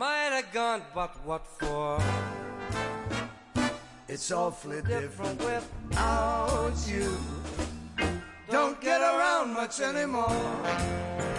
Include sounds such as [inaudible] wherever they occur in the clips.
might have gone, but what for? It's awfully different without you. Don't get around much anymore.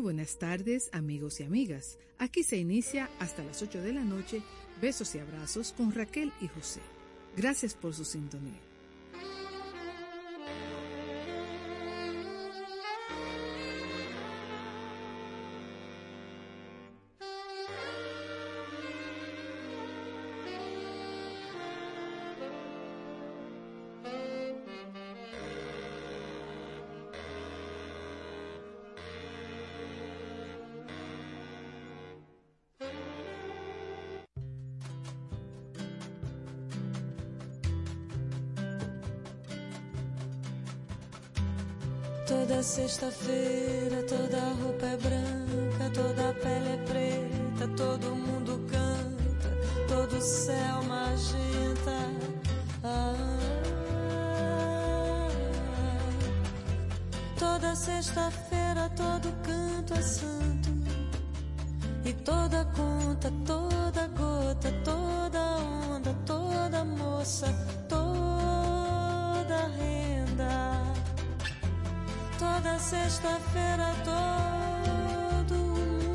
Buenas tardes amigos y amigas. Aquí se inicia hasta las 8 de la noche Besos y Abrazos con Raquel y José. Gracias por su sintonía. Sexta-feira, toda roupa é branca, toda a pele é preta, todo mundo canta, todo céu magenta. Ah, toda sexta-feira, todo canto é santo, sexta-feira todo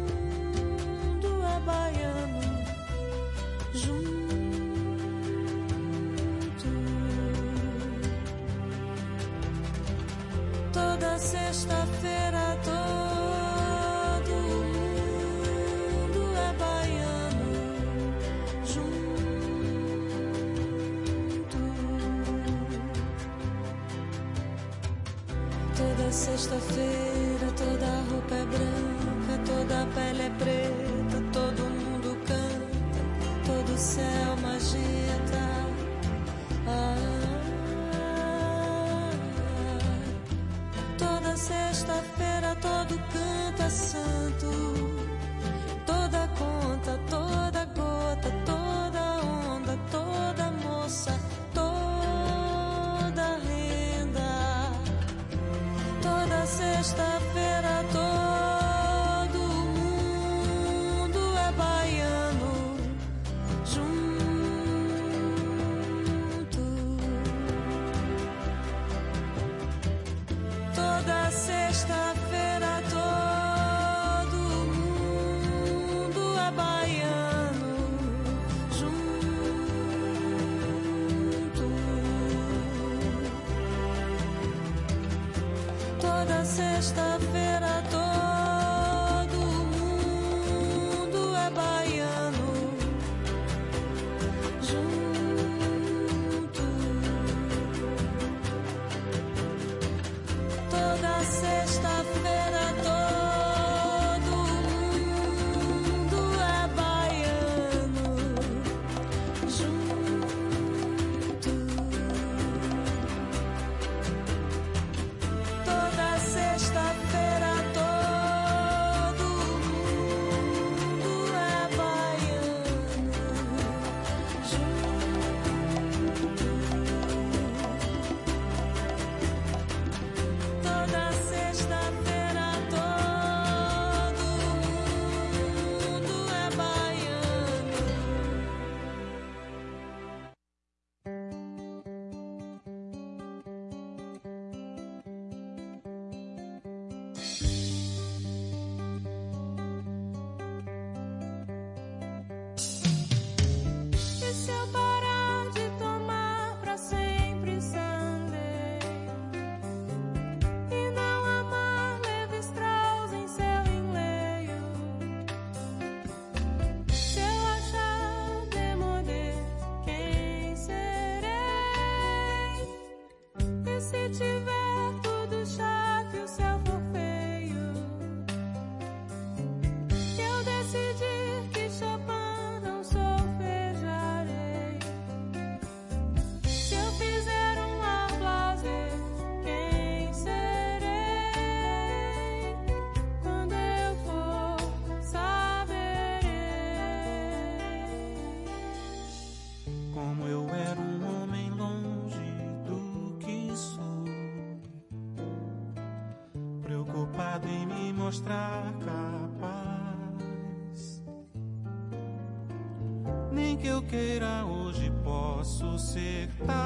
mundo é baiano junto. Toda sexta-feira Toda sexta-feira toda a roupa é branca, toda a pele é preta, todo mundo canta, todo céu magenta. Ah, toda sexta-feira todo canto é santo, você tá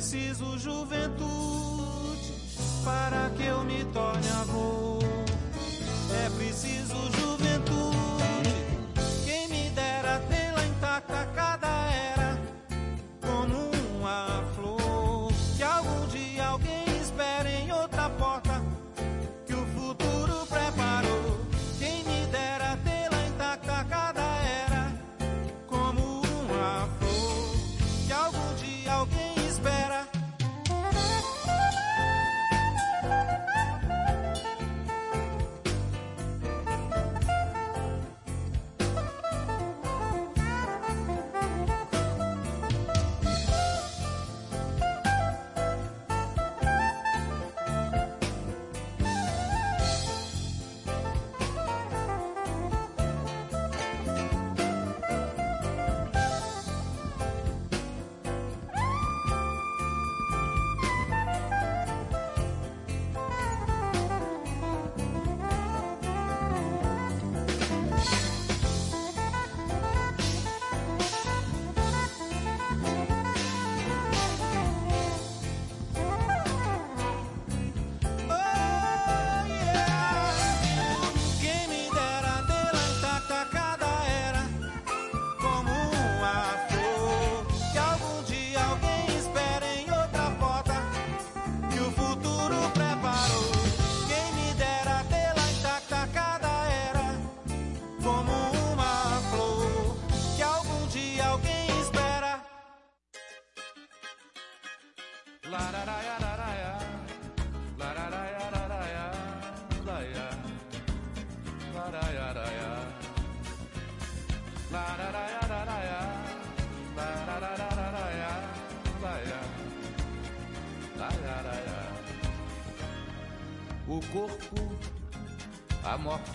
preciso juventude para que eu me torne avô. É preciso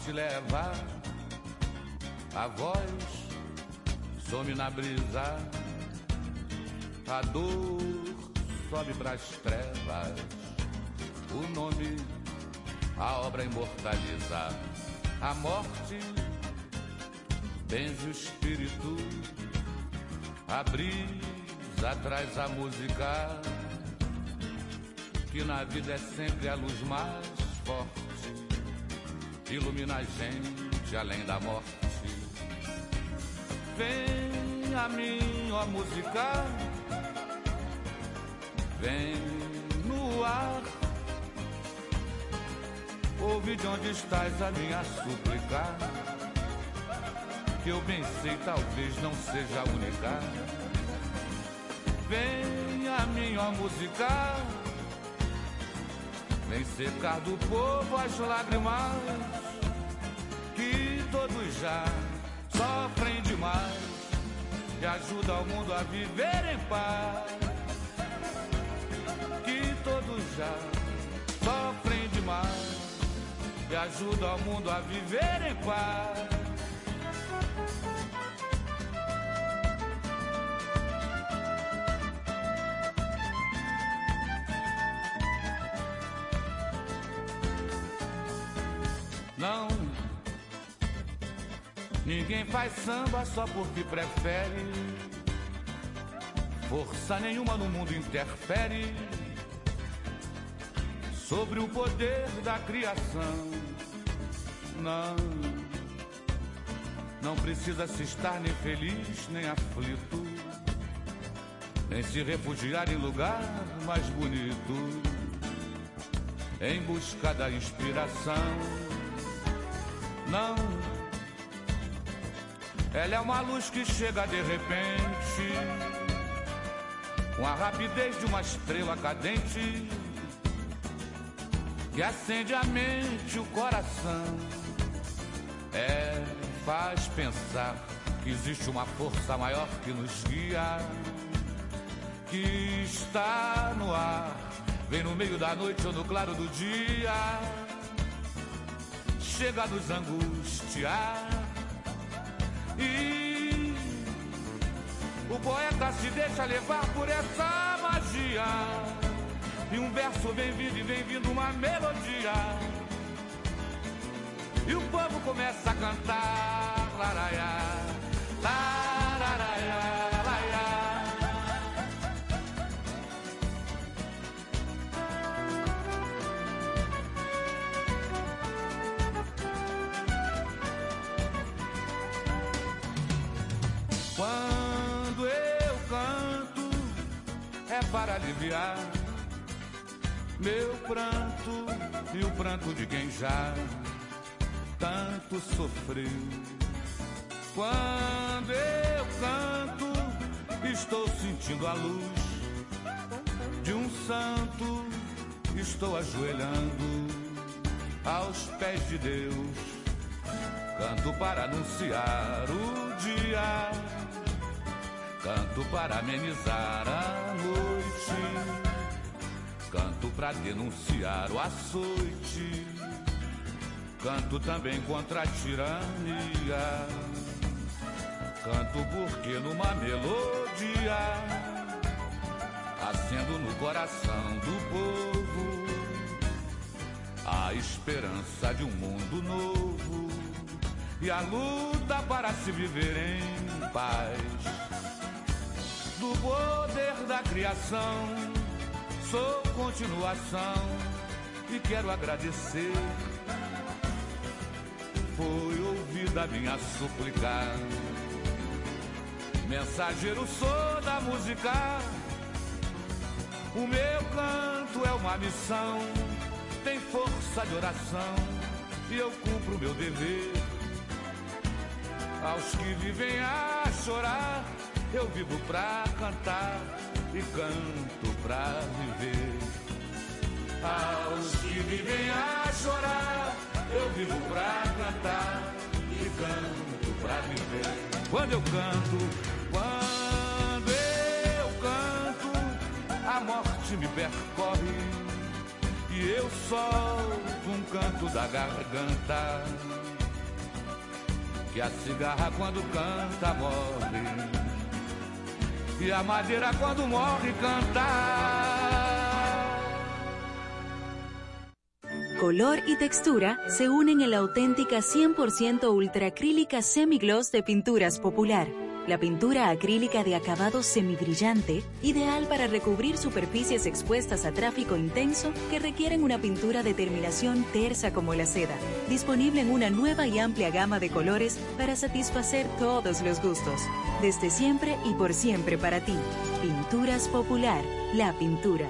morte leva, a voz some na brisa, a dor sobe pras trevas, o nome a obra imortaliza, a morte benze o espírito, a brisa traz a música, que na vida é sempre a luz mais ilumina a gente além da morte. Vem a mim, ó música, vem no ar. Ouve de onde estás a minha súplica, que eu bem sei talvez não seja única. Vem a mim, ó música, vem secar do povo as lágrimas que todos já sofrem demais e ajuda o mundo a viver em paz. Que todos já sofrem demais e ajuda o mundo a viver em paz. Ninguém faz samba só porque prefere. Força nenhuma no mundo interfere sobre o poder da criação. Não, não precisa se estar nem feliz nem aflito, nem se refugiar em lugar mais bonito, em busca da inspiração. Não ela é uma luz que chega de repente, com a rapidez de uma estrela cadente, que acende a mente, o coração. É, faz pensar que existe uma força maior que nos guia, que está no ar, vem no meio da noite ou no claro do dia, chega a nos angustiar o poeta se deixa levar por essa magia. E um verso vem vindo e vem vindo uma melodia. E o povo começa a cantar, laraiá, laraiá. Para aliviar meu pranto e o pranto de quem já tanto sofreu. Quando eu canto, estou sentindo a luz de um santo, estou ajoelhando aos pés de Deus. Canto para anunciar o dia Canto para amenizar a noite, canto para denunciar o açoite, canto também contra a tirania, canto porque numa melodia, acendo no coração do povo a esperança de um mundo novo e a luta para se viver em paz do poder da criação. Sou continuação e quero agradecer. Foi ouvida minha súplica. Mensageiro sou da música. O meu canto é uma missão. Tem força de oração e eu cumpro meu dever. Aos que vivem a chorar eu vivo pra cantar e canto pra viver. Aos que vivem a chorar, eu vivo pra cantar e canto pra viver. quando eu canto, quando eu canto, a morte me percorre e eu solto um canto da garganta. Que a cigarra quando canta morre e a madeira quando morre canta. Color y textura se unen en la auténtica 100% ultracrílica semigloss de Pinturas Popular. La pintura acrílica de acabado semibrillante, ideal para recubrir superficies expuestas a tráfico intenso que requieren una pintura de terminación tersa como la seda. Disponible en una nueva y amplia gama de colores para satisfacer todos los gustos. Desde siempre y por siempre para ti. Pinturas Popular, la pintura.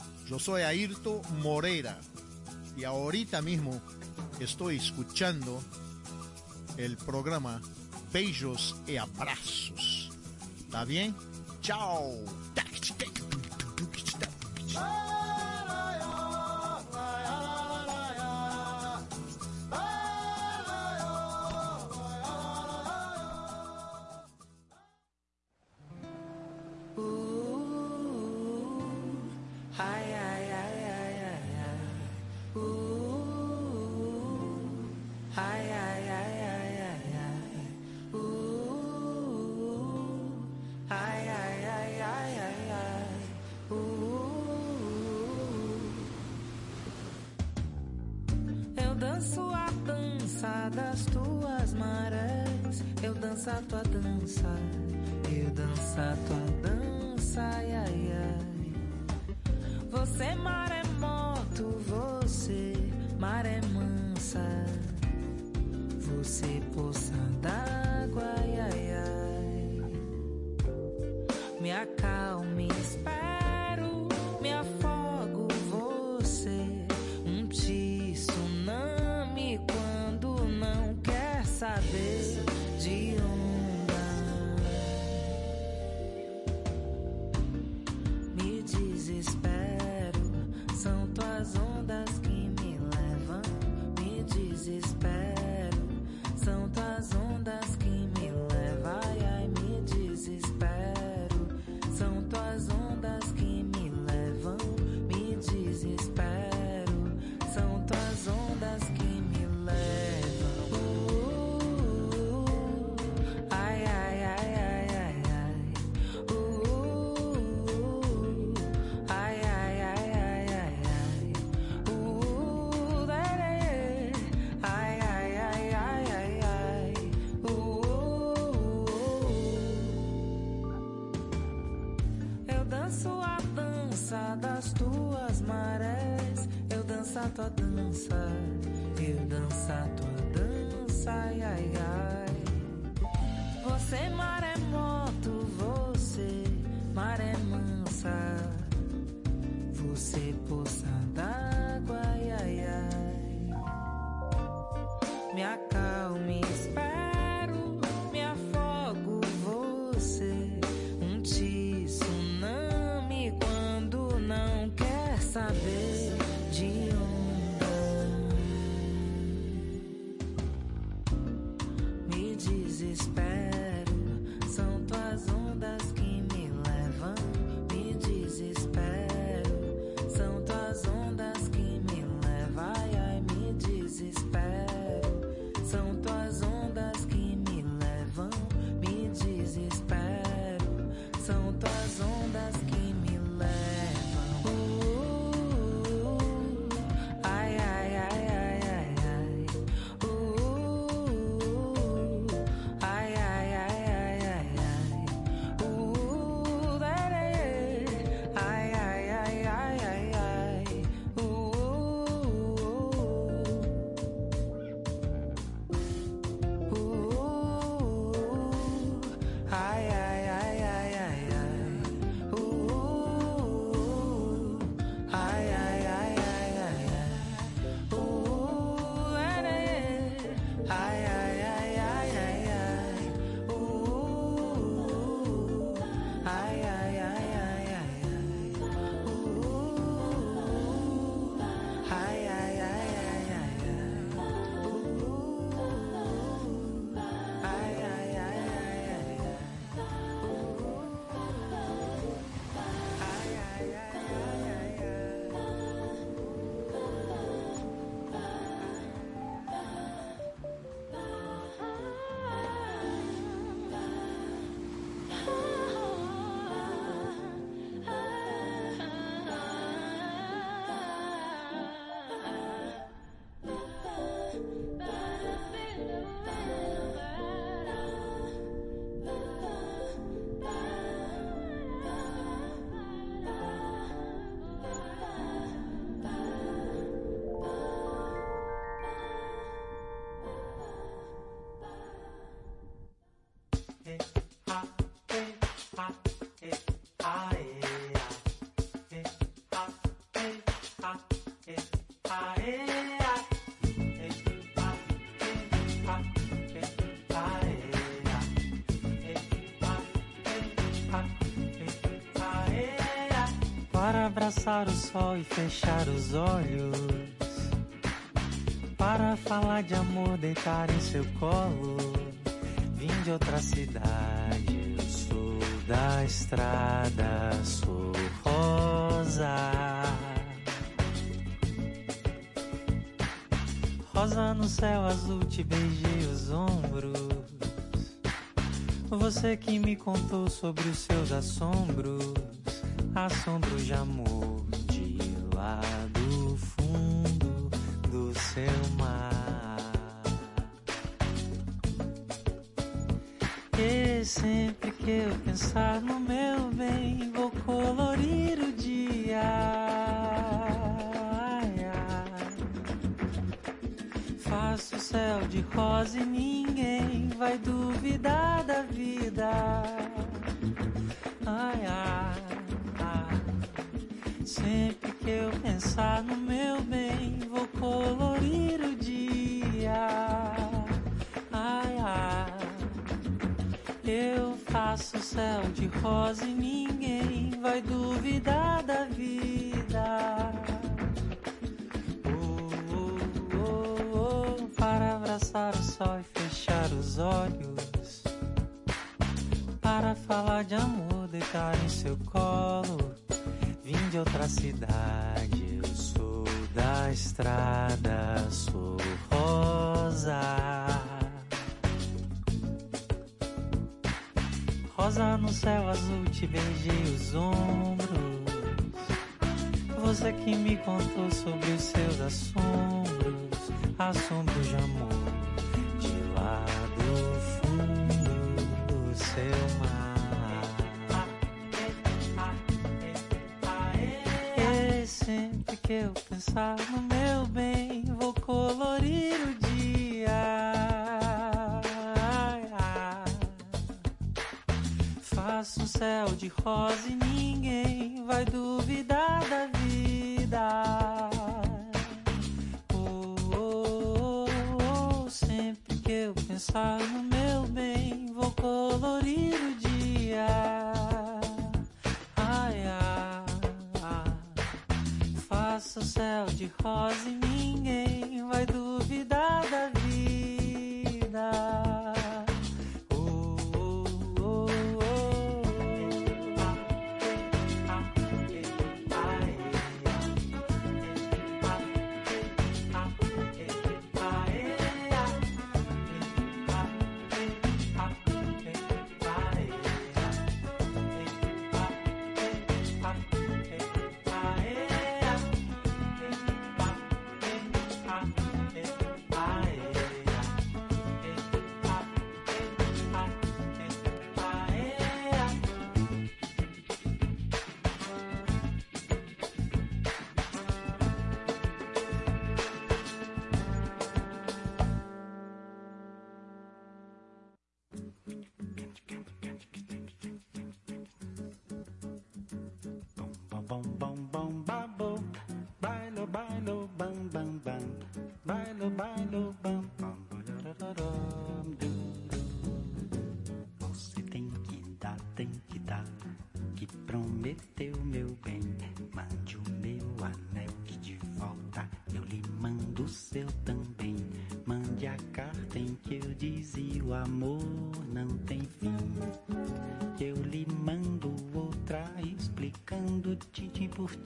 Yo soy Ayrto Moreira y ahorita mismo estoy escuchando el programa Beijos y Abrazos. ¿Está bien? Chao. Quer saber abraçar o sol e fechar os olhos. Para falar de amor, deitar em seu colo. Vim de outra cidade, eu sou da estrada, sou rosa. Rosa no céu azul, te beijei os ombros. Você que me contou sobre os seus assombros, assombros de amor Para falar de amor, deitar em seu colo. Vim de outra cidade, eu sou da estrada, sou rosa. Rosa no céu azul, te beijei os ombros. Você que me contou sobre os seus assombros, assombros de amor, seu mar. E sempre que eu pensar no meu bem, vou colorir o dia. Faço um céu de rosa e ninguém vai duvidar da vida. Oh, oh, oh, oh, sempre que eu pensar no meu bem, vou colorir o dia. Ai, ai. Faço céu de rosa e ninguém vai duvidar da vida.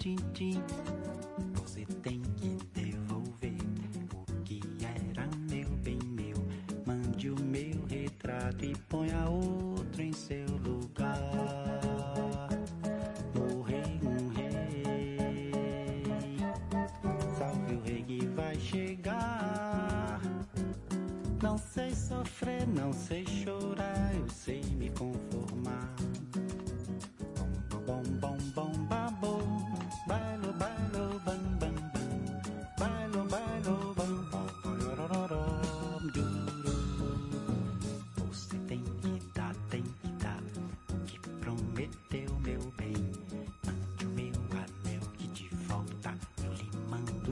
Tintim por tintim. Você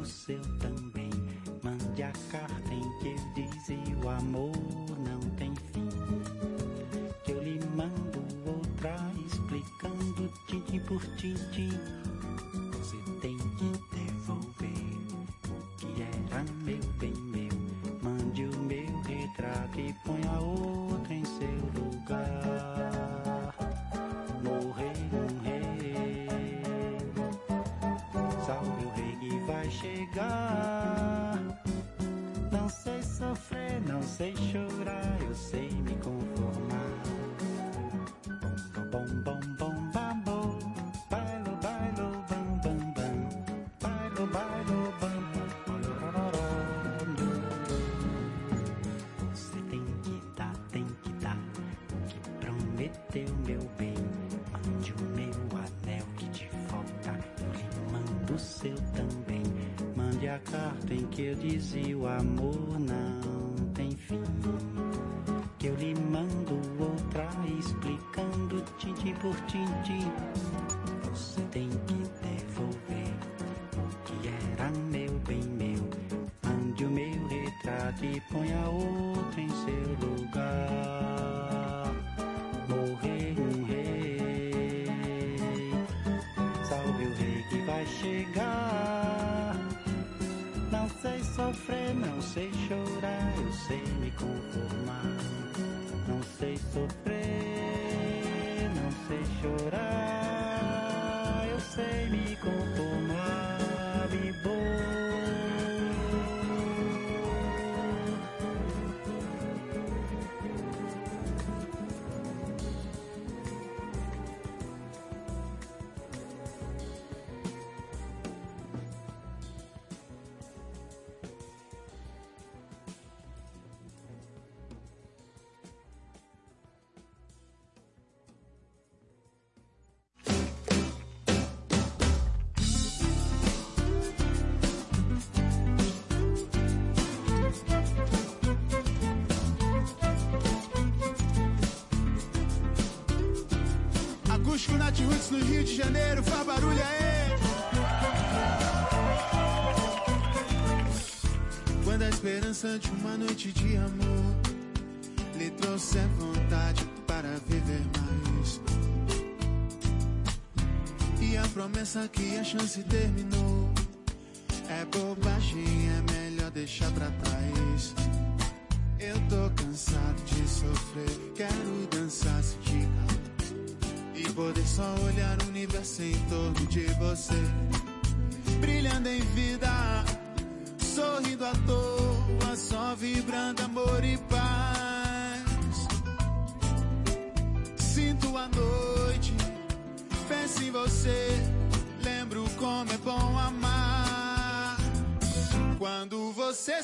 o seu também. Mande a carta em que eu dizia o amor não tem fim. Que eu lhe mando outra explicando tintim por tintim. sei chorar, eu sei me conformar. dançante, uma noite de amor lhe trouxe a vontade para viver mais. E a promessa que a chance terminou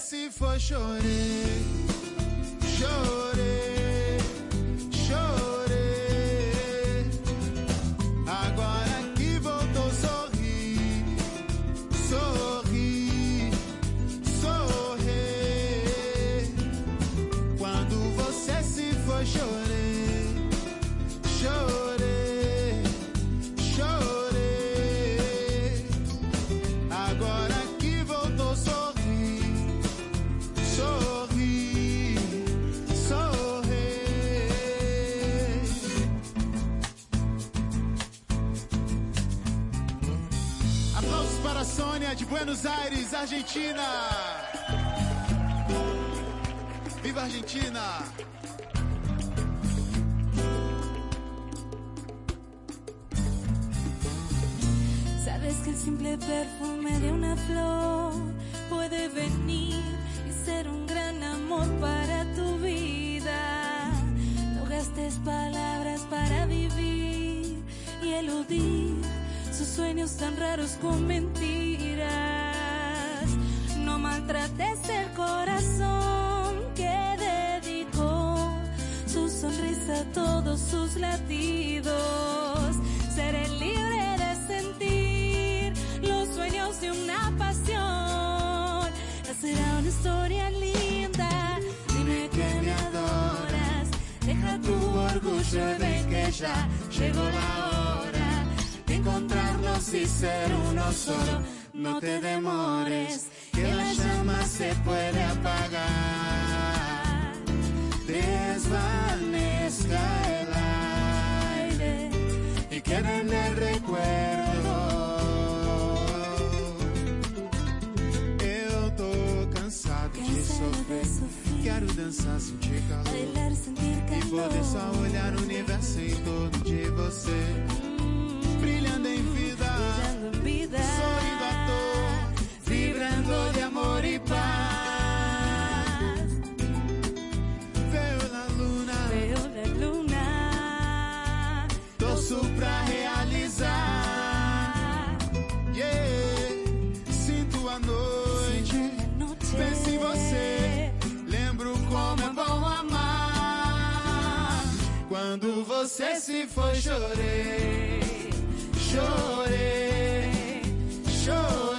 se for chorei. trates el corazón que dedicó su sonrisa a todos sus latidos. Seré libre de sentir los sueños de una pasión. Será una historia linda. Dime que me adoras. Deja tu orgullo y de que ya llegó la hora de encontrarnos y ser uno solo. No te demores. se puede apagar. Desvanezca el aire y quede en el recuerdo. Eu tô cansado de sofrer. Quero dançar, sentir calor. E poder só olhar o universo em torno de você. Brilhando em vida. Brilhando vida de amor y paz. Veo la luna, veo la luna, todo supra realizar. Yeah, sinto a noite, Pense em você, lembro como é bom amar. Quando você se foi, chorei, chorei, chorei.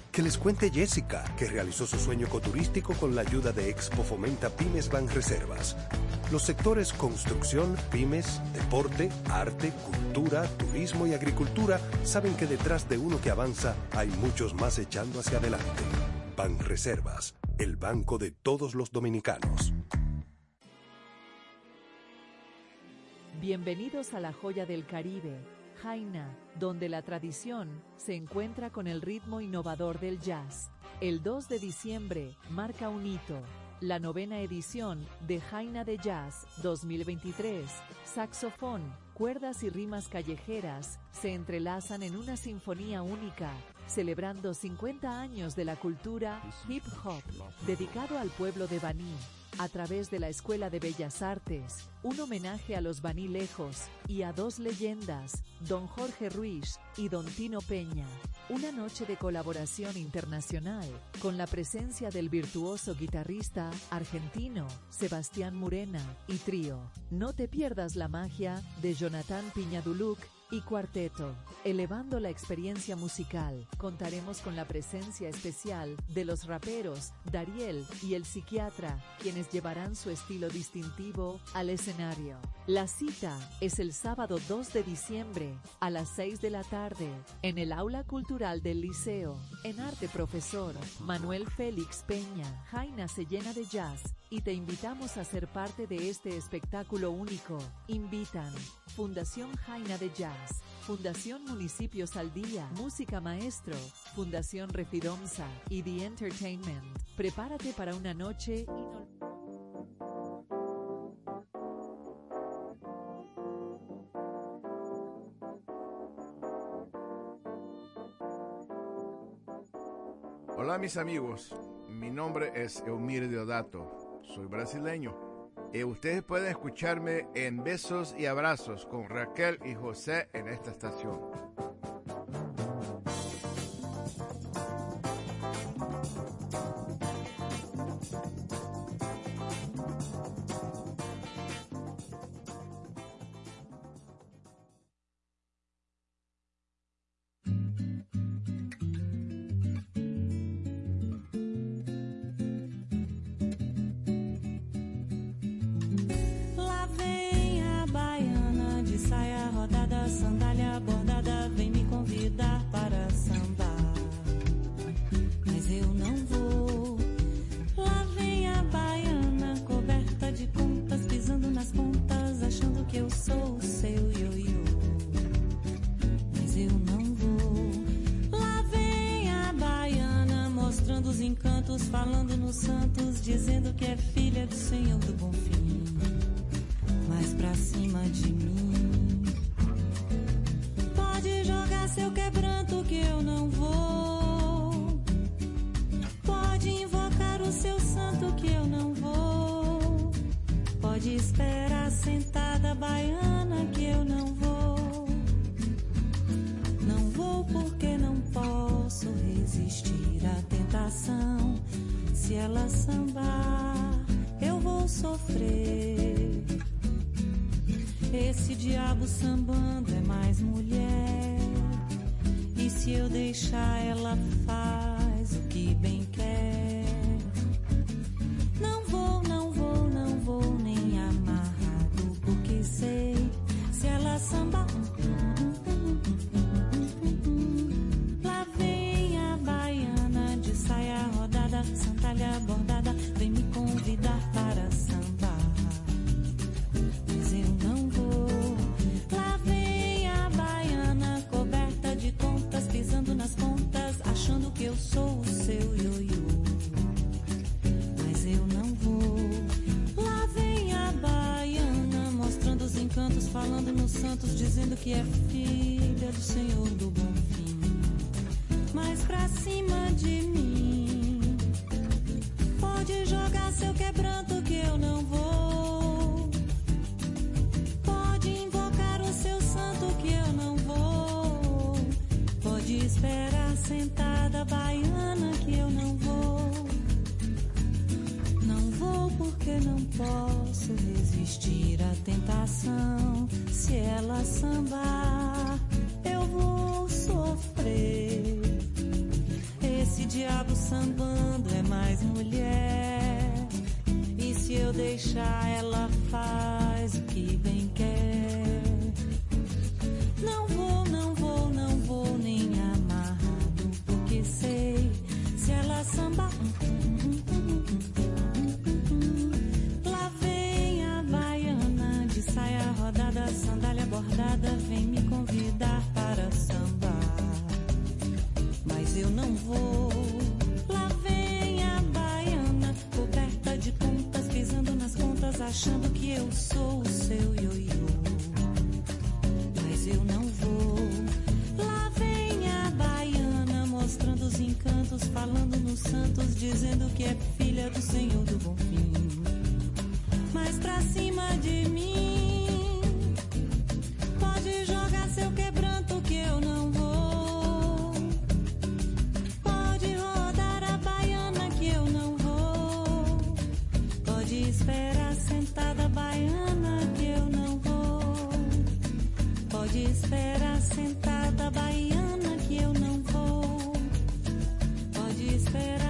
Que les cuente Jessica, que realizó su sueño ecoturístico con la ayuda de Expo Fomenta Pymes Banreservas. Los sectores construcción, pymes, deporte, arte, cultura, turismo y agricultura saben que detrás de uno que avanza hay muchos más echando hacia adelante. Banreservas, el banco de todos los dominicanos. Bienvenidos a la joya del Caribe, Jaina, donde la tradición se encuentra con el ritmo innovador del jazz. El 2 de diciembre marca un hito, la novena edición de Jaina de Jazz 2023. Saxofón, cuerdas y rimas callejeras se entrelazan en una sinfonía única, celebrando 50 años de la cultura hip hop, dedicado al pueblo de Baní a través de la Escuela de Bellas Artes, un homenaje a los Baní Lejos y a dos leyendas, don Jorge Ruiz y don Tino Peña. Una noche de colaboración internacional con la presencia del virtuoso guitarrista argentino Sebastián Murena y trío. No te pierdas la magia de Jonathan Piñaduluc y cuarteto. Elevando la experiencia musical, contaremos con la presencia especial de los raperos Dariel y el psiquiatra, quienes llevarán su estilo distintivo al escenario. La cita es el sábado 2 de diciembre a las 6 de la tarde en el Aula Cultural del Liceo. En arte profesor Manuel Félix Peña, Jaina se llena de jazz y te invitamos a ser parte de este espectáculo único. Invitan Fundación Jaina de Jazz, Fundación Municipios al Día, Música Maestro, Fundación Refidomsa y The Entertainment. Prepárate para una noche. Hola mis amigos, mi nombre es Eumir Deodato, soy brasileño. Y ustedes pueden escucharme en Besos y Abrazos con Raquel y José en esta estación. Porque não posso resistir à tentação. Se ela sambar, eu vou sofrer. Esse diabo sambando é mais mulher. E se eu deixar, ela faz o que bem quer. Não vou, não vou, não vou nem amarrado, porque sei se ela sambar. Bordada, vem me convidar para sambar. Mas eu não vou. Lá vem a baiana, coberta de pontas, pisando nas pontas, achando que eu sou o seu ioiô. Mas eu não vou. Lá vem a baiana, mostrando os encantos, falando nos santos, dizendo que é filha do Senhor do Bom Fim. Mas pra cima de mim, pode jogar seu quebranto que eu não vou. Pode rodar a baiana que eu não vou. Pode esperar sentada baiana que eu não vou. Pode esperar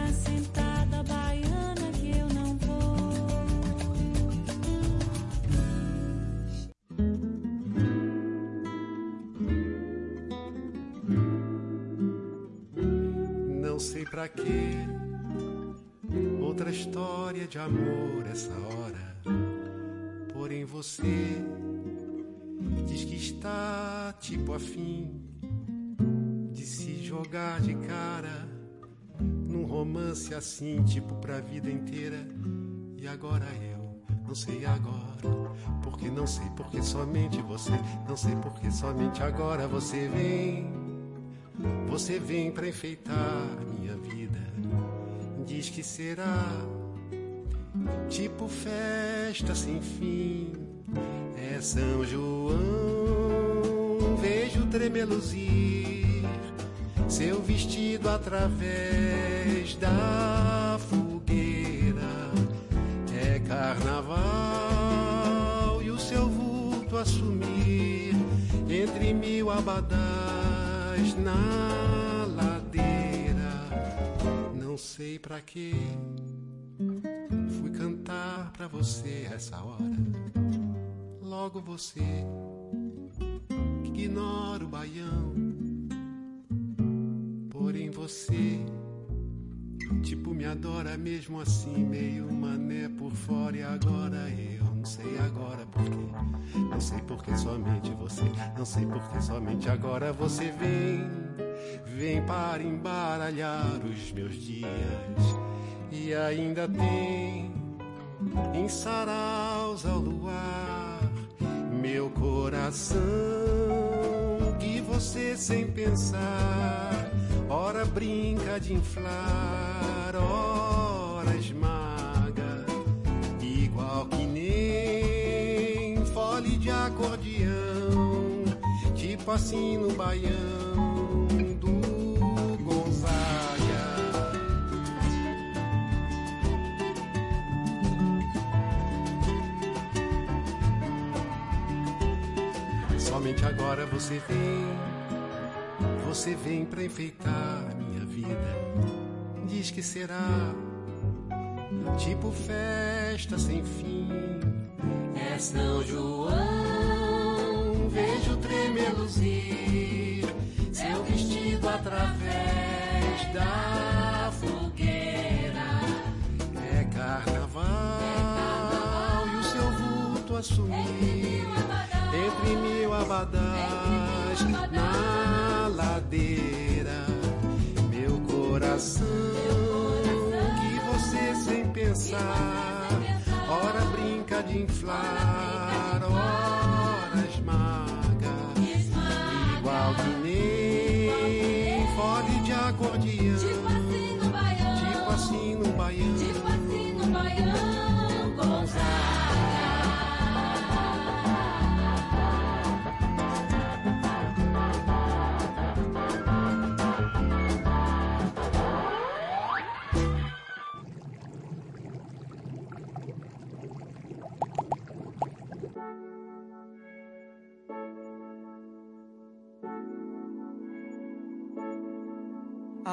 pra quê. Outra história de amor essa hora. Porém você diz que está tipo afim de se jogar de cara num romance assim, tipo pra vida inteira. E agora eu não sei agora, porque não sei porque somente você, não sei porque somente agora você vem. Você vem pra enfeitar minha vida. Diz que será tipo festa sem fim. É São João, vejo tremeluzir seu vestido através da fogueira. É carnaval e o seu vulto assumir entre mil abadás na ladeira. Não sei pra quê. Fui cantar pra você essa hora. Logo você que ignora o baião. Porém você, tipo, me adora mesmo assim, meio mané por fora. E agora eu não sei agora porquê. Não sei porque somente você, não sei porque somente agora você vem. Vem para embaralhar os meus dias. E ainda tem em saraus ao luar meu coração que você sem pensar ora brinca de inflar ora esmaga igual que tipo assim no baião do Gonzaga. Somente agora você vem, você vem pra enfeitar minha vida. Diz que será tipo festa sem fim. É São João, vejo tremeluzir seu vestido através da fogueira. É carnaval, e o seu vulto assumir entre mil abadás na ladeira. Meu coração que você sem pensar, ora brinca de inflar, ora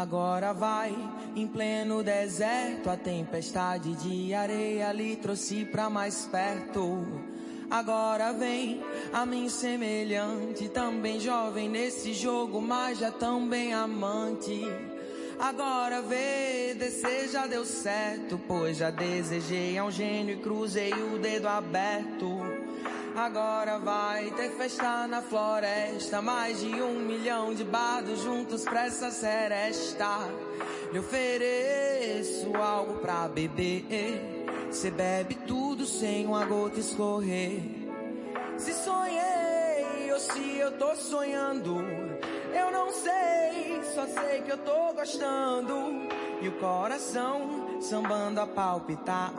Agora vai, em pleno deserto, a tempestade de areia lhe trouxe pra mais perto. Agora vem a mim semelhante, também jovem nesse jogo, mas já também amante. Agora vê, descer já deu certo, pois já desejei a um gênio e cruzei o dedo aberto. Agora vai ter festa na floresta, mais de um milhão de bardos juntos pra essa seresta. Lhe ofereço algo pra beber, cê bebe tudo sem uma gota escorrer. Se sonhei ou se eu tô sonhando, eu não sei, só sei que eu tô gostando. E o coração sambando a palpitar.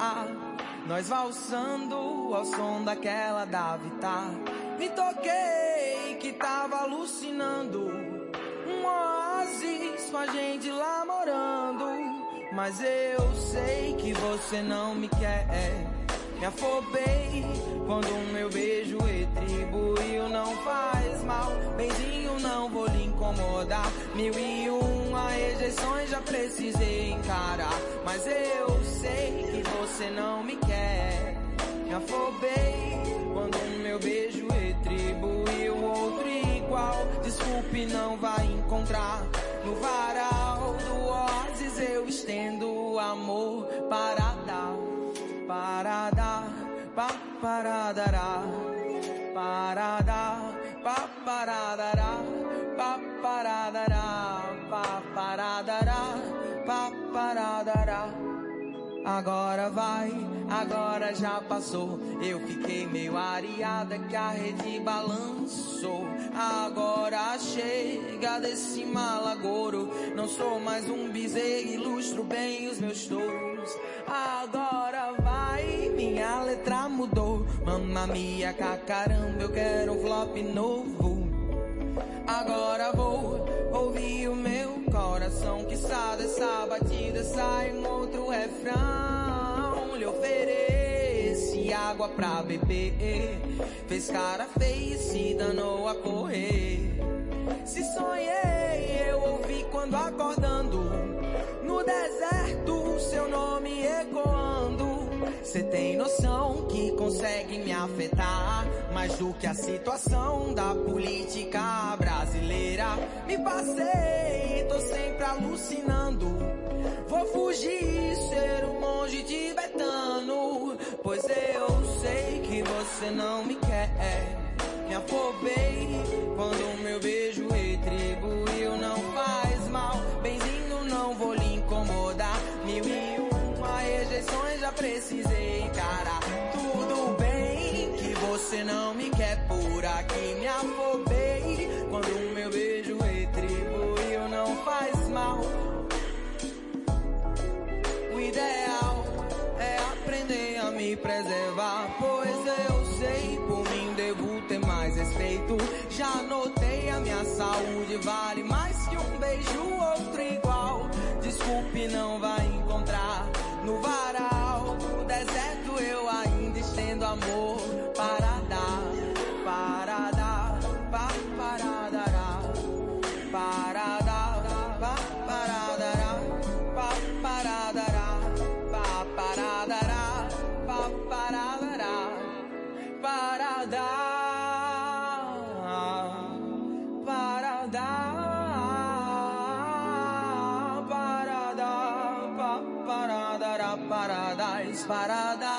Nós valsando ao som daquela da Vitar. Me toquei que tava alucinando. Um oásis com a gente lá morando. Mas eu sei que você não me quer. Me afobei quando o meu beijo retribuiu. Não faz mal, benzinho, não vou lhe incomodar. Mil e uma rejeições já precisei encarar. Mas eu sei que você não me quer. Me afobei quando o meu beijo retribuiu. Outro igual, desculpe, não vai encontrar. No varal do oásis eu estendo amor para dar para dar, pa para dará, para dar, pa para dará, pa para dará, pa para dará, pa para dará. Agora vai, agora já passou. Eu fiquei meio areada que a rede balançou. Agora chega desse malagouro. Não sou mais um bezerro, ilustro bem os meus touros. Agora vai, minha letra mudou. Mamma mia, caramba, eu quero um flop novo. Agora vou ouvir o meu coração que sabe dessa batida sai um outro refrão. Lhe ofereci água pra beber, fez cara feia e se danou a correr. Se sonhei, eu ouvi quando acordando no deserto seu nome ecoando. Cê tem noção que consegue me afetar mais do que a situação da política brasileira. Me passei, tô sempre alucinando. Vou fugir, ser um monge tibetano. Pois eu sei que você não me quer. Me afobei quando meu beijo aqui. Me afobei quando meu beijo retribuiu. Não faz mal. O ideal é aprender a me preservar. Pois eu sei, por mim devo ter mais respeito. Já notei saúde vale mais que um beijo, outro para dar.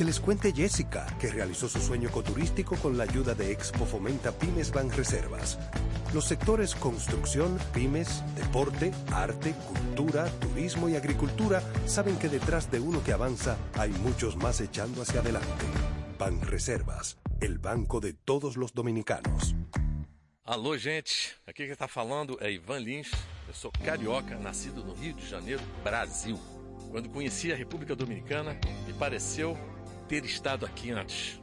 Que les cuente Jessica, que realizó su sueño ecoturístico con la ayuda de Expo Fomenta Pymes Banreservas. Los sectores construcción, pymes, deporte, arte, cultura, turismo y agricultura saben que detrás de uno que avanza hay muchos más echando hacia adelante. Banreservas, el banco de todos los dominicanos. Alô, gente. Aqui quem está falando é Ivan Lins. Eu sou carioca, nascido no Rio de Janeiro, Brasil. Quando conheci a República Dominicana, me pareceu ter estado aqui antes.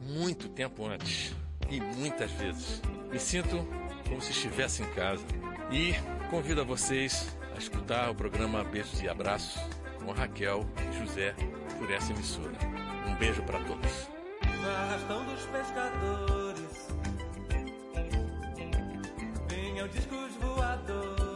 Muito tempo antes. E muitas vezes. Me sinto como se estivesse em casa. E convido a vocês a escutar o programa Beijos e Abraços com Raquel e José por essa emissora. Um beijo para todos. No arrastão dos pescadores Vinham discos voadores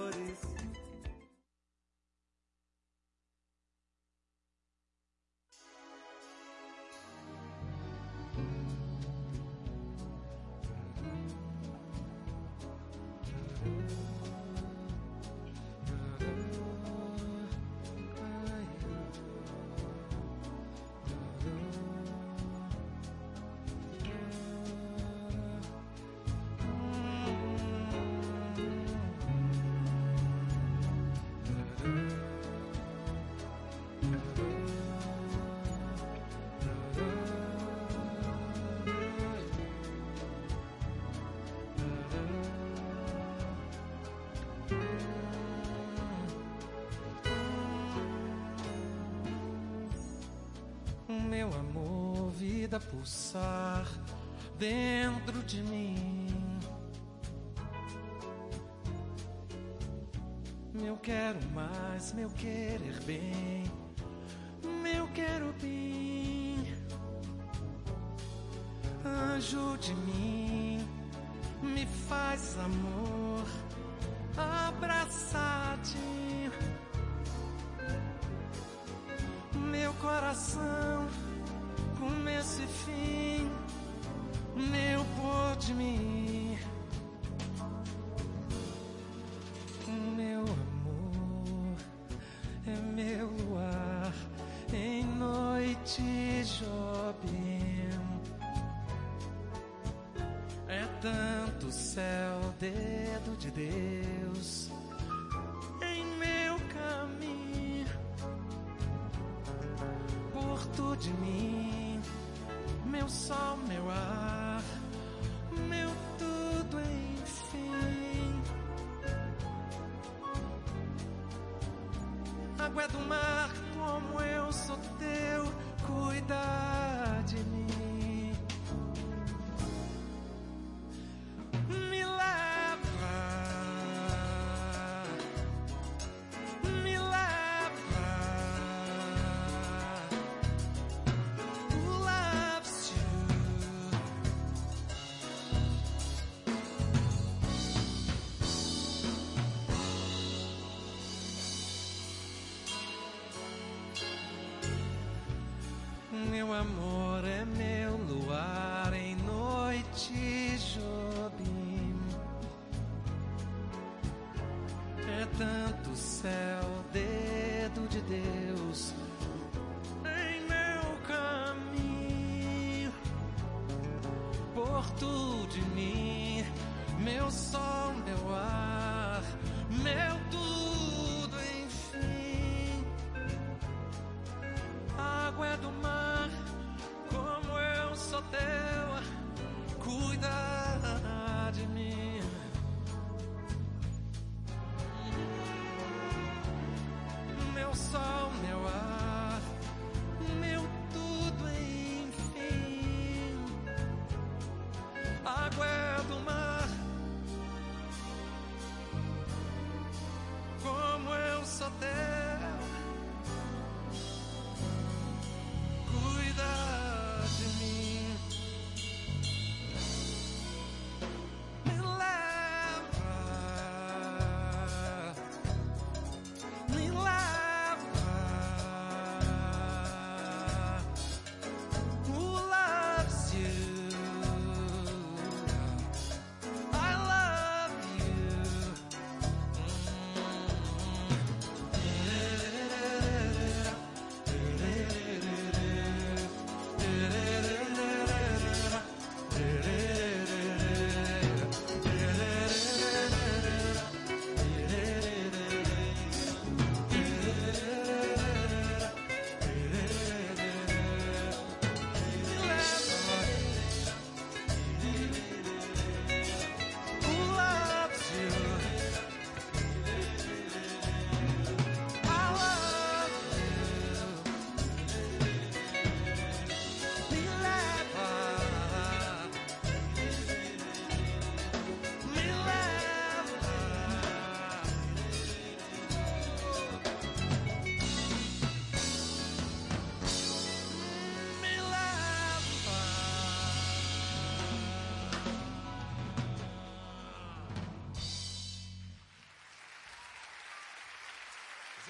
pulsar dentro de mim. Meu quero mais, meu querer bem, meu quero bem. Anjo de mim, me faz amor, abraçar-te. Meu coração, começo e fim, meu pôr de mim. Meu amor é meu luar em noite jovem. É tanto céu, dedo de Deus meu sol, meu ar, meu tudo, enfim. Água do mar,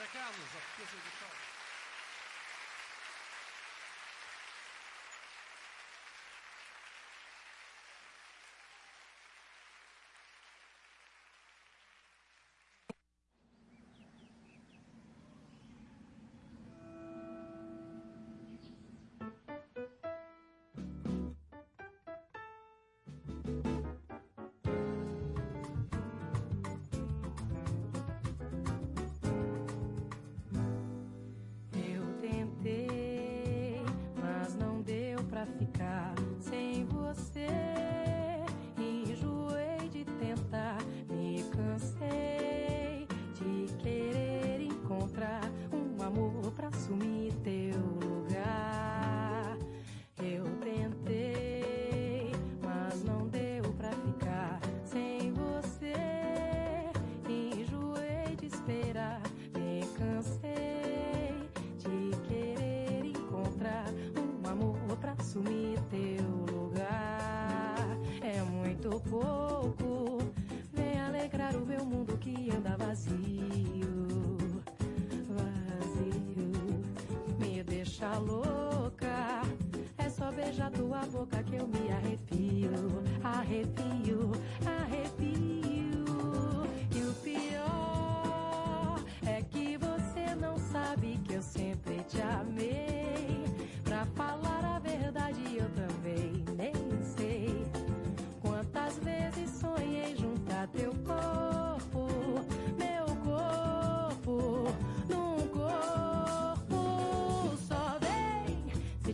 Check out this. This is a calor.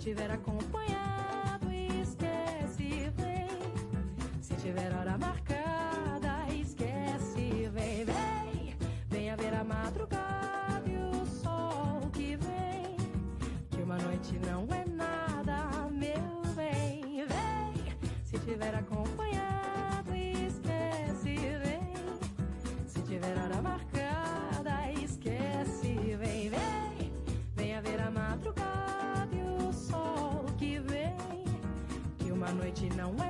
tiver acompanhado, esquece, vem. Se tiver hora marcada, esquece, vem, vem. Venha ver a madrugada e o sol que vem. Que uma noite não é nada, meu bem, vem. Se tiver acompanhado, No way.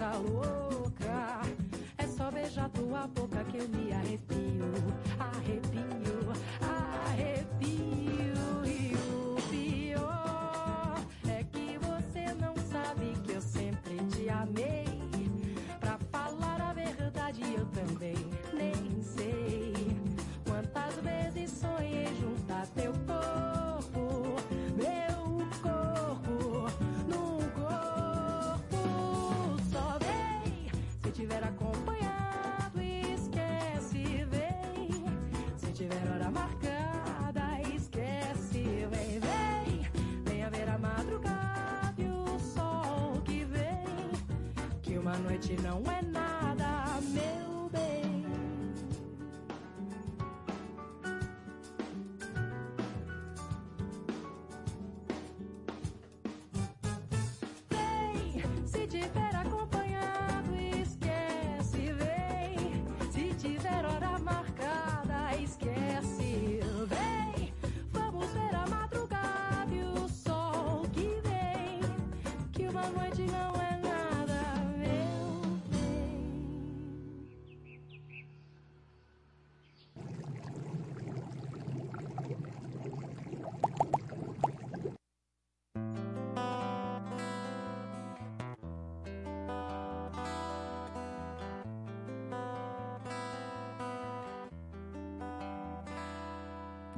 Deixa Uma noite não é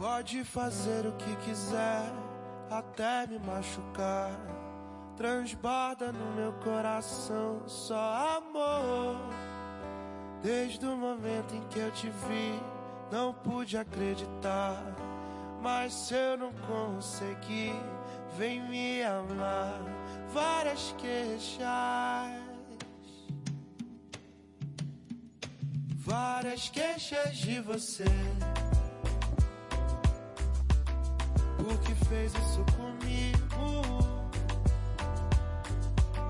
Pode fazer o que quiser, até me machucar. Transborda no meu coração só amor. Desde o momento em que eu te vi, não pude acreditar. Mas se eu não consegui, vem me amar. Várias queixas. Várias queixas de você. Fez isso comigo?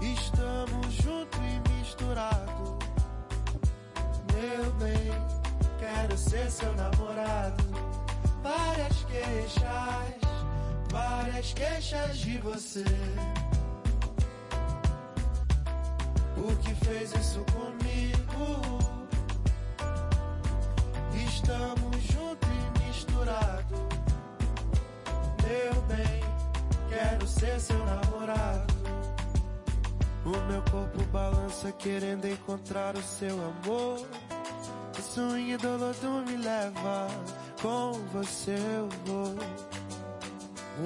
Estamos junto e misturado. Meu bem, quero ser seu namorado. Várias queixas, várias queixas de você. Por que fez isso comigo? Encontrar o seu amor. O swing do lodo me leva, com você eu vou.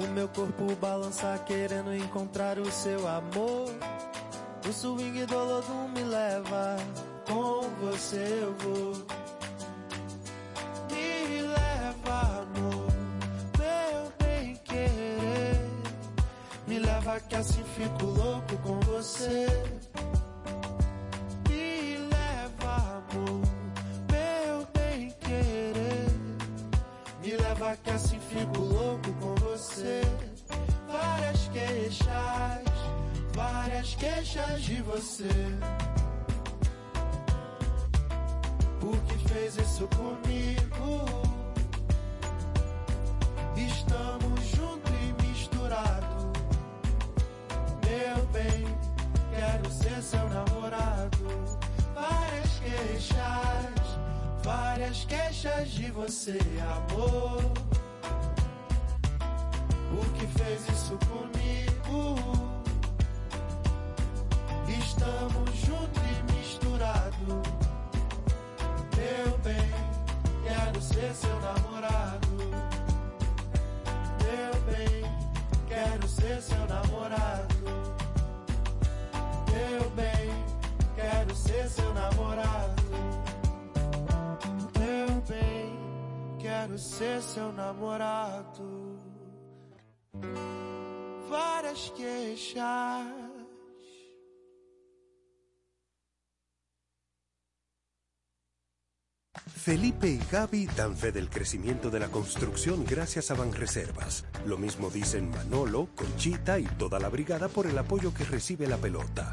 O meu corpo balança querendo encontrar o seu amor. O swing do lodo me leva, com você eu vou. Me leva, amor, meu bem querer. Me leva que assim fico louco com você. Que assim fico louco com você. Várias queixas, várias queixas de você. Por que fez isso comigo? Estamos junto e misturado. Meu bem, quero ser seu namorado. Várias queixas, várias queixas de você, amor. Por que fez isso comigo? Estamos junto e misturado. Meu bem, quero ser seu namorado. Meu bem, quero ser seu namorado. Meu bem, quero ser seu namorado. Quero ser seu namorado. Felipe y Gaby dan fe del crecimiento de la construcción gracias a Banreservas. Lo mismo dicen Manolo, Conchita y toda la brigada por el apoyo que recibe la pelota.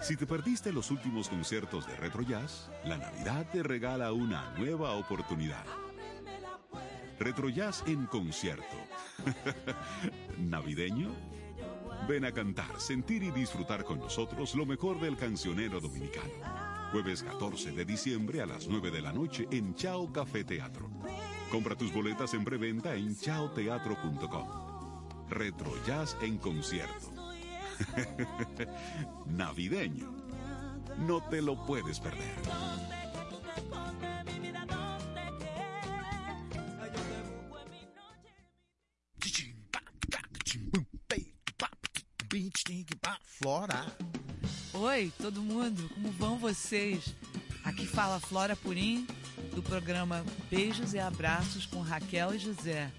Si te perdiste los últimos conciertos de Retro Jazz, la Navidad te regala una nueva oportunidad. Retro Jazz en concierto. [laughs] ¿Navideño? Ven a cantar, sentir y disfrutar con nosotros lo mejor del cancionero dominicano. Jueves 14 de diciembre a las 9 de la noche en Chao Café Teatro. Compra tus boletas en preventa en chaoteatro.com. Retro Jazz en concierto. [laughs] Navideño. No te lo puedes perder. Flora. Oi, todo mundo, como vão vocês? Aqui fala Flora Purim, do programa Beijos e Abraços com Raquel e José.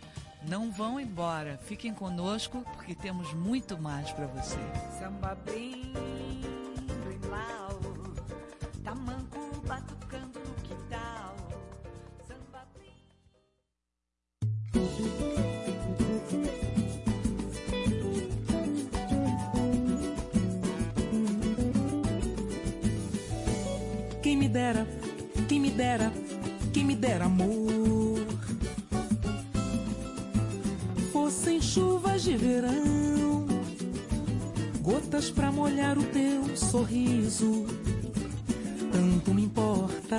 Não vão embora, fiquem conosco porque temos muito mais para você. Samba bem, bem lau, tamanco batucando no quintal. Samba Quem me dera, quem me dera, quem me dera amor. De verão, gotas pra molhar o teu sorriso. Tanto me importa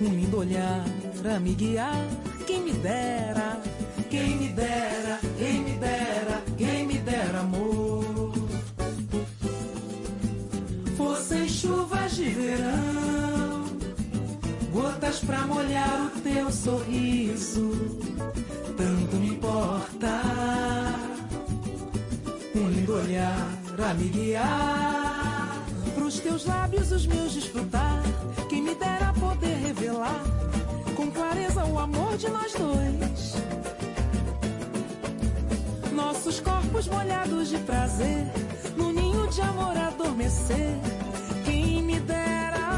um lindo olhar a me guiar. Quem me dera, quem me dera, quem me dera, quem me dera amor. Fossem chuvas de verão, gotas pra molhar o teu sorriso. Importa um lindo olhar a me guiar. Pros teus lábios os meus desfrutar. Quem me dera poder revelar com clareza o amor de nós dois. Nossos corpos molhados de prazer, no ninho de amor adormecer. Quem me dera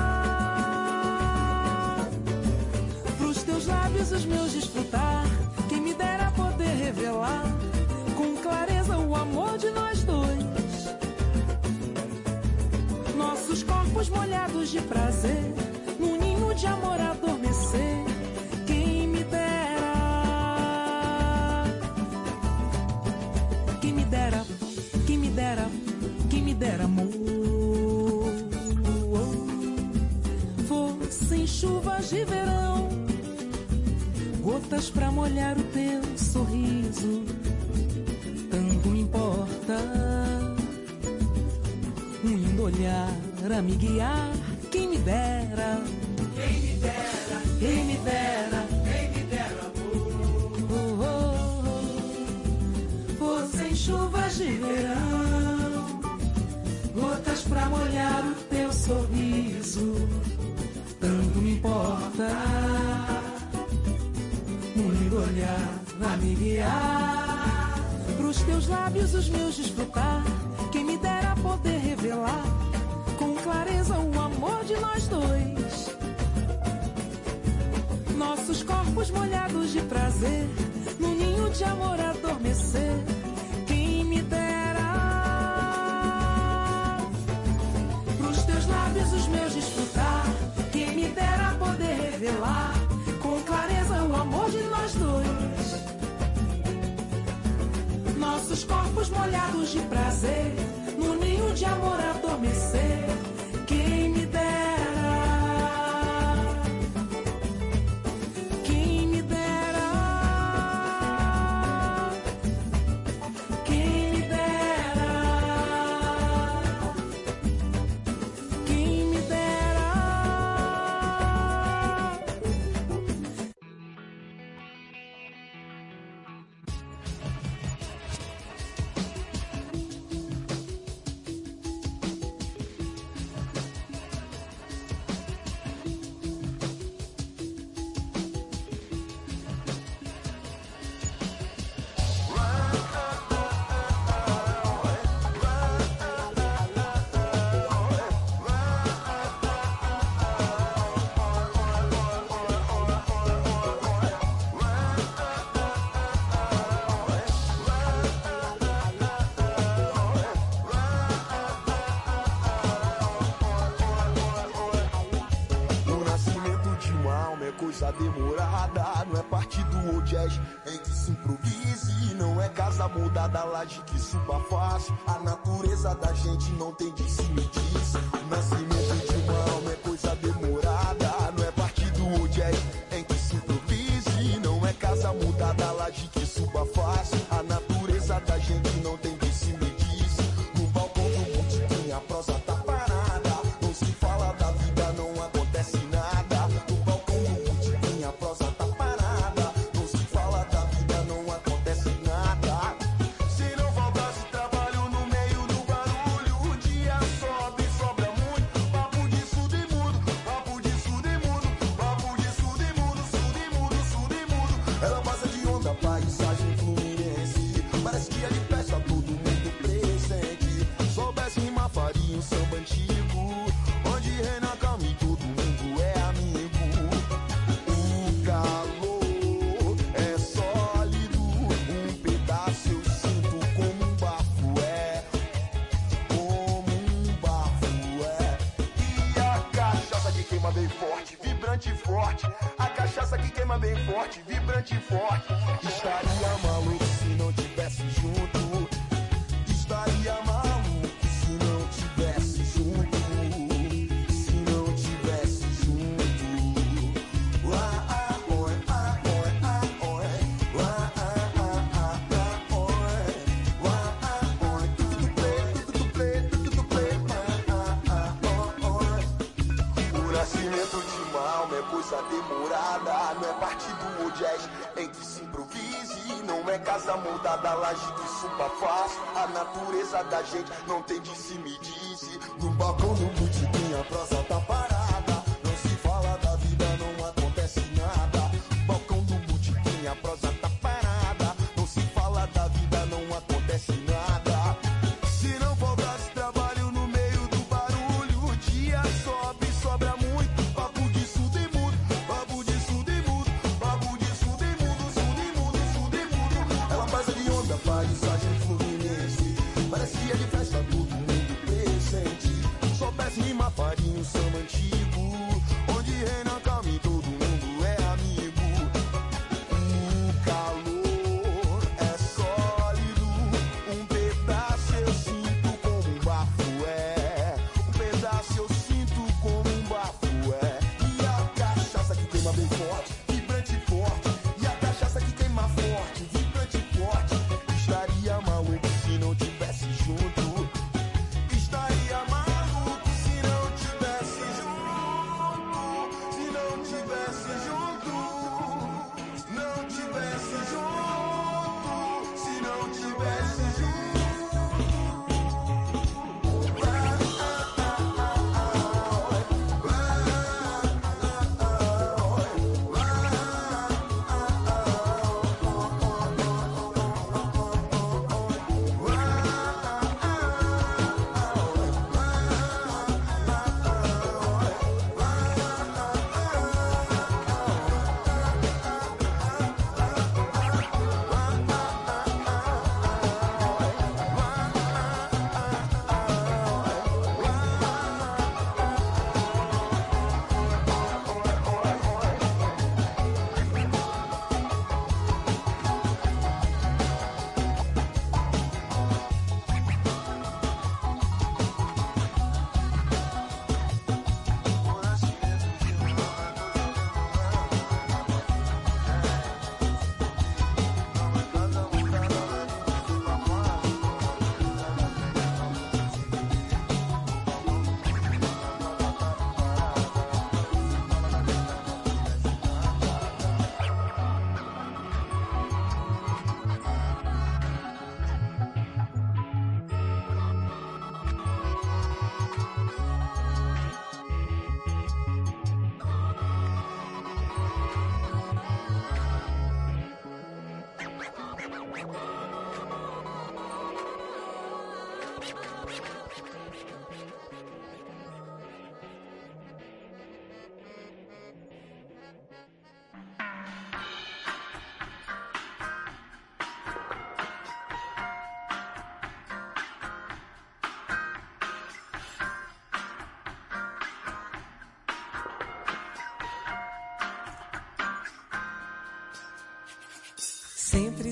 pros teus lábios os meus desfrutar. Revelar com clareza o amor de nós dois. Nossos corpos molhados de prazer, num ninho de amor adormecer. Quem me dera, quem me dera, quem me dera, quem me dera amor. Fossem chuvas de verão, gotas pra molhar o teu sorriso. Tanto importa um lindo olhar a me guiar. Quem me dera, quem me dera, quem me dera, quem me dera amor. Oh, oh, oh. Fossem chuvas de verão, gotas pra molhar o teu sorriso. Tanto me importa lindo olhar a me guiar. Pros teus lábios os meus desfrutar. Quem me dera poder revelar com clareza o amor de nós dois. Nossos corpos molhados de prazer, no ninho de amor adormecer. Quem me dera pros teus lábios os meus desfrutar. Quem me dera poder revelar Molhados de prazer, no ninho de amor adormecer. Quem me dera, mudar da laje do sul. A natureza da gente não tem de se medir. Se do bagulho.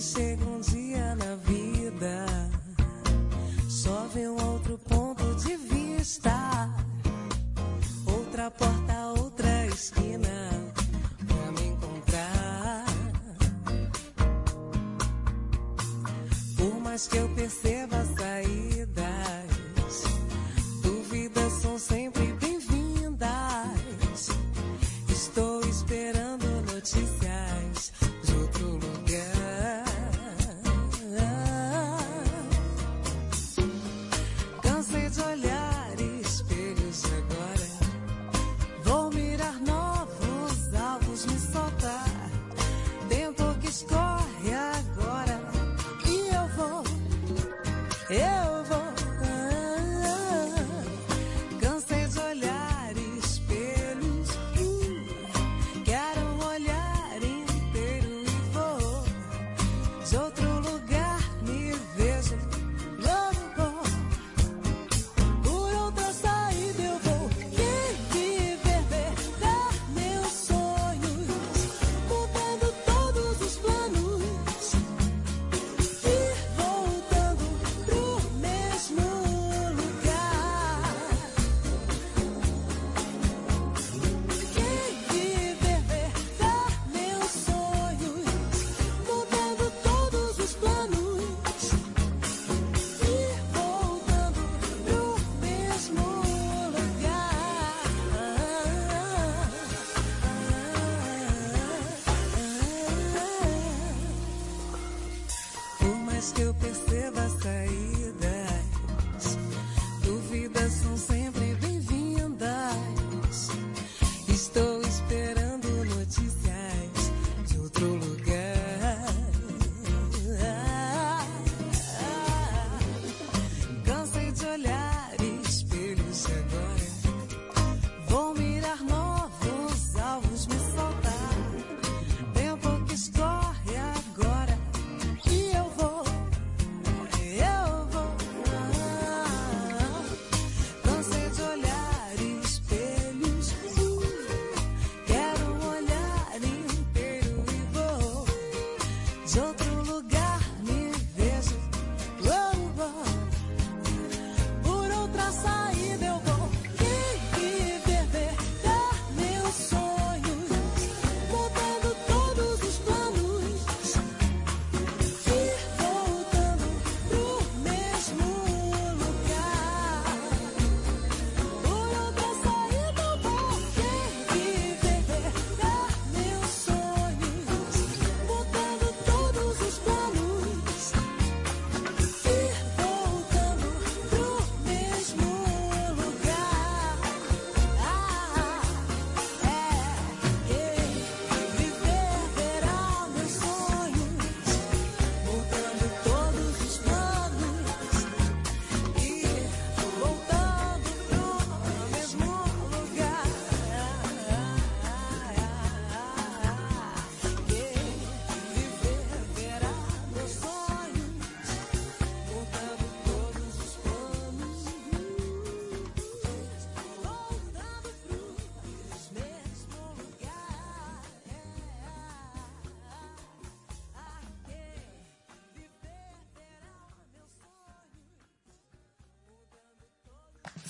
Sempre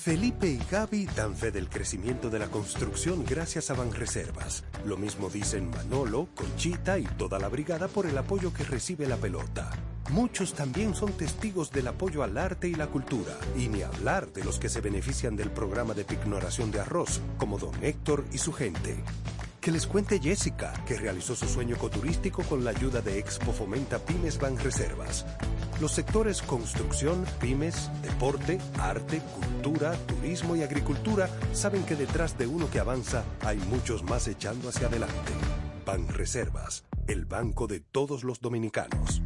Felipe y Gaby dan fe del crecimiento de la construcción gracias a Banreservas. Lo mismo dicen Manolo, Conchita y toda la brigada por el apoyo que recibe la pelota. Muchos también son testigos del apoyo al arte y la cultura, y ni hablar de los que se benefician del programa de pignoración de arroz, como don Héctor y su gente. Que les cuente Jessica, que realizó su sueño ecoturístico con la ayuda de Expo Fomenta Pymes Banreservas. Los sectores construcción, pymes, deporte, arte, cultura, turismo y agricultura saben que detrás de uno que avanza hay muchos más echando hacia adelante. Banreservas, el banco de todos los dominicanos.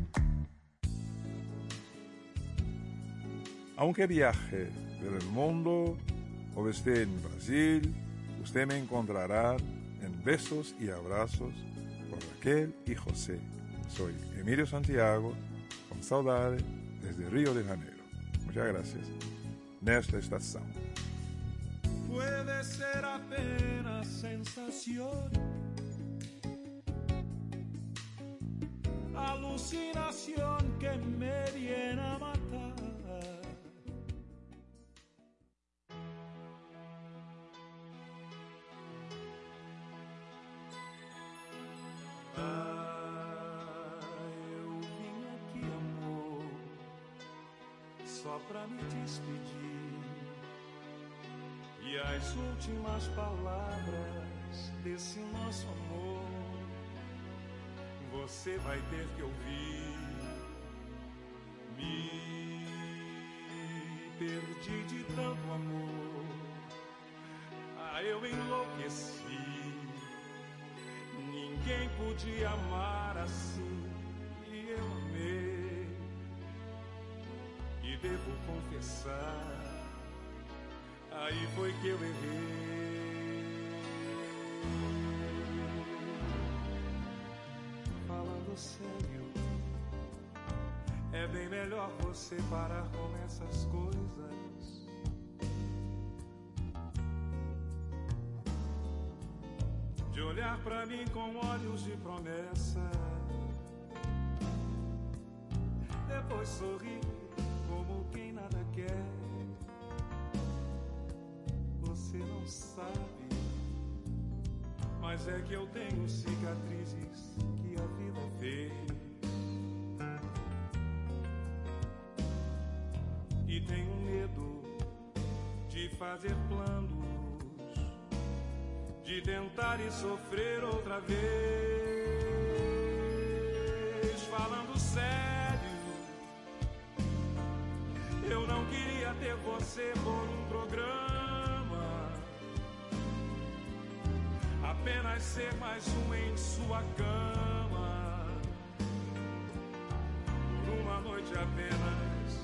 Aunque viaje por el mundo o esté en Brasil, usted me encontrará en Besos y Abrazos por Raquel y José. Soy Emilio Santiago, con saudade desde Río de Janeiro. Muchas gracias. Nesta estação. Puede ser apenas sensación. alucinación que me viene a matar. Ah, eu vim aqui, amor, só pra me despedir. As últimas palavras desse nosso amor você vai ter que ouvir. Me perdi de tanto amor, ah, eu enlouqueci. Ninguém podia amar assim, e eu amei. E devo confessar, aí foi que eu errei. Falando sério, é bem melhor você parar com essas coisas. De olhar pra mim com olhos de promessa. Depois sorrir mas é que eu tenho cicatrizes que a vida fez. E tenho medo de fazer planos, de tentar e sofrer outra vez. Falando sério, eu não queria ter você por um programa. Apenas ser mais um em sua cama. Por uma noite apenas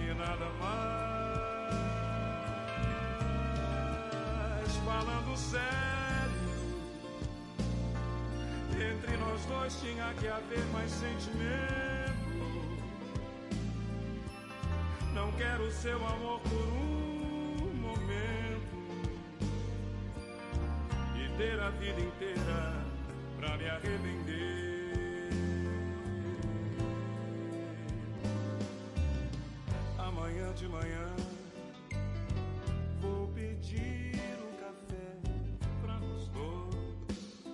e nada mais. Falando sério, entre nós dois tinha que haver mais sentimento. Não quero seu amor por um ter a vida inteira pra me arrepender. Amanhã de manhã vou pedir um café pra nós dois,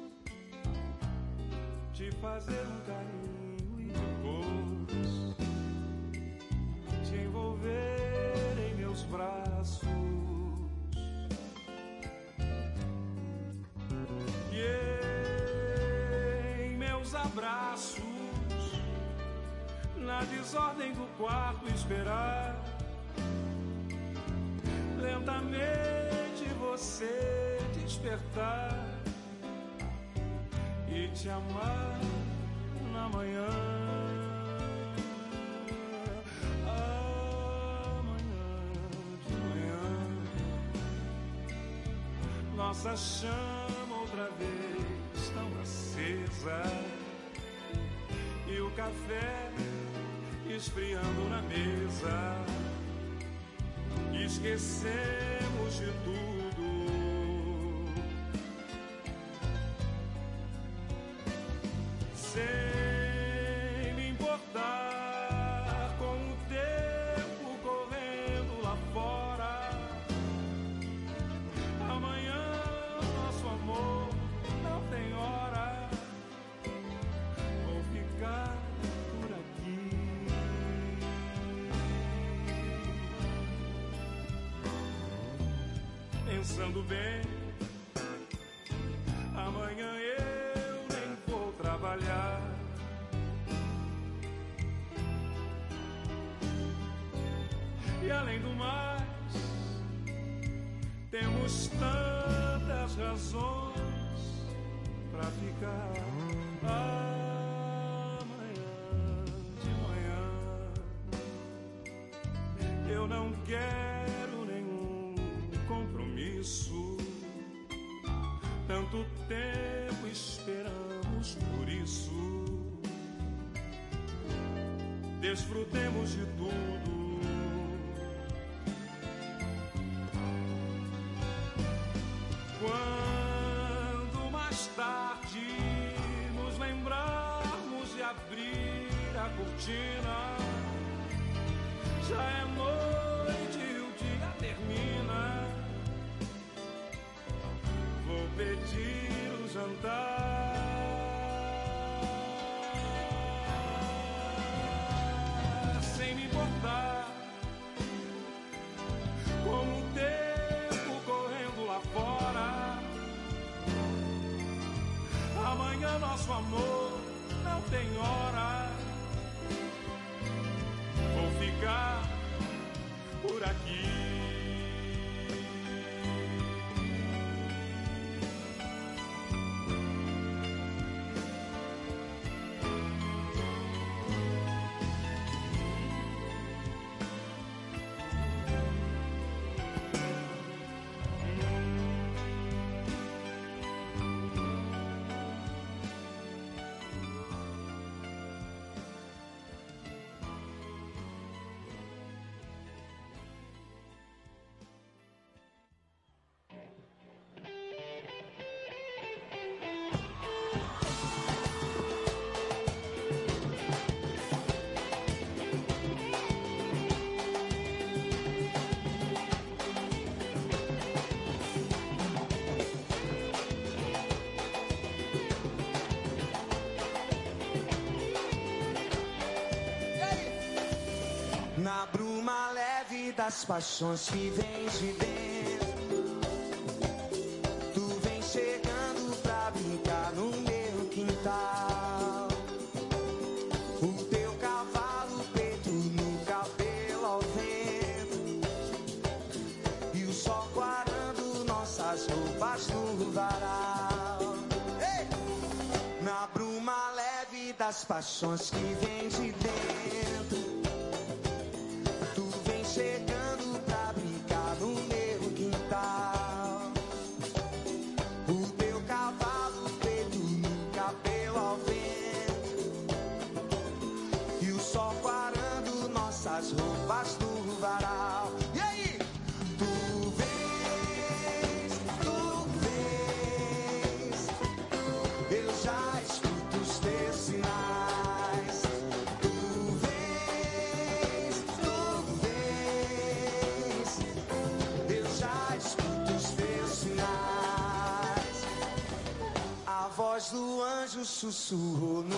te fazer um carinho abraços, na desordem do quarto, esperar lentamente você despertar e te amar na manhã. nossa chama outra vez café esfriando na mesa. Esquecemos de tudo. Pensando bem, amanhã eu nem vou trabalhar. E além do mais, temos tantas razões pra ficar amanhã de manhã. Eu não quero Desfrutemos de tudo. Das paixões que vem de dentro. Tu vem chegando pra brincar no meu quintal. O teu cavalo preto no cabelo ao vento. E o sol guardando nossas roupas no varal. Ei! Na bruma leve das paixões que vem anjo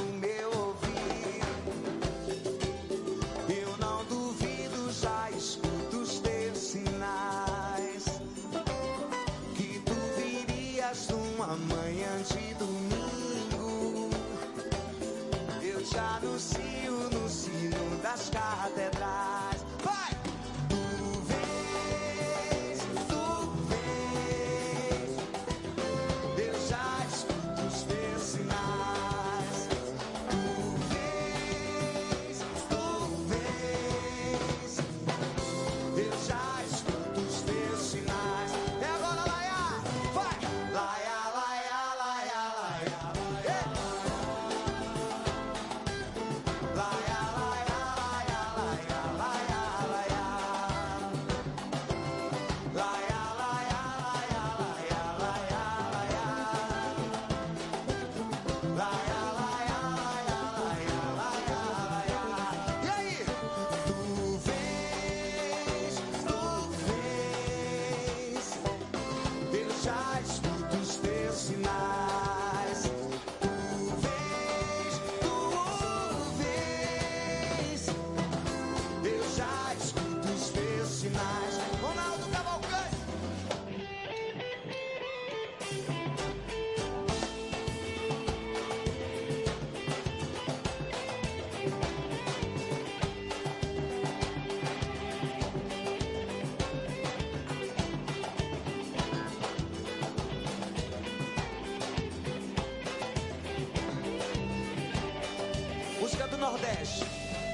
do Nordeste.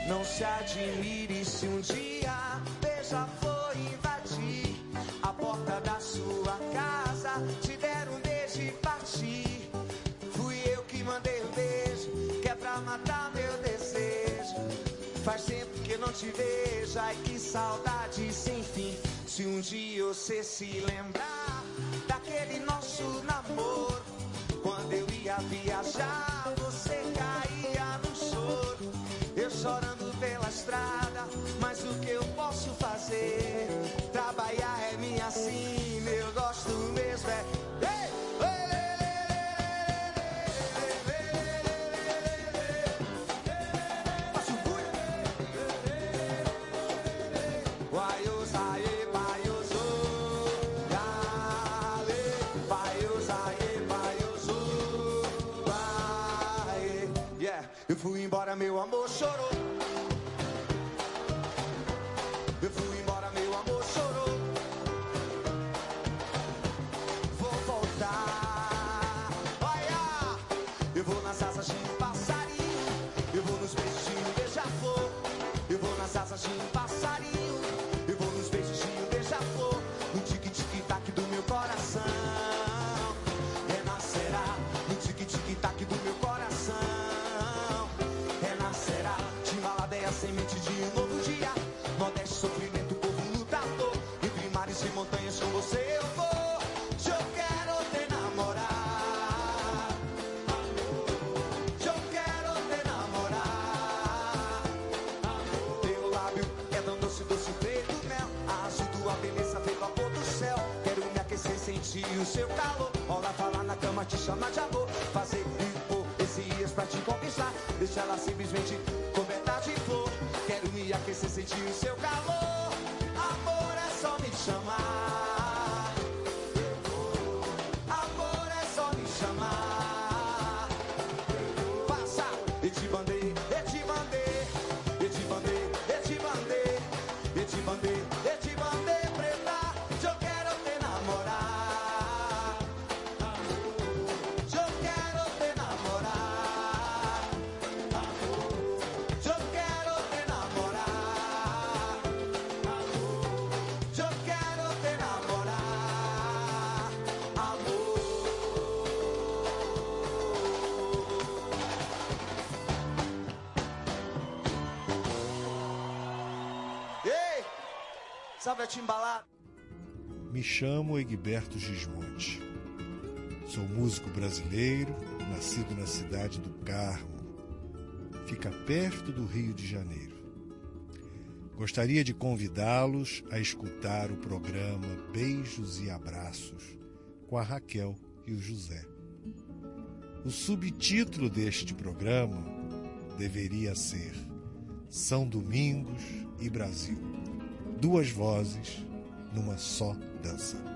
Não se admire se um dia beija-flor invadir a porta da sua casa, te der um beijo e partir. Fui eu que mandei o beijo, que é pra matar meu desejo. Faz tempo que não te vejo, ai que saudade sem fim. Se um dia você se lembrar daquele nosso namoro, quando eu ia viajar, ela simplesmente coberta de flor. Quero me aquecer, sentir o seu calor. Amor é só me chamar. sabe a timbalada. Me chamo Egberto Gismonte. Sou músico brasileiro, nascido na cidade do Carmo. Fica perto do Rio de Janeiro. Gostaria de convidá-los a escutar o programa Beijos e Abraços com a Raquel e o José. O subtítulo deste programa deveria ser São Domingos e Brasil duas vozes numa só dança.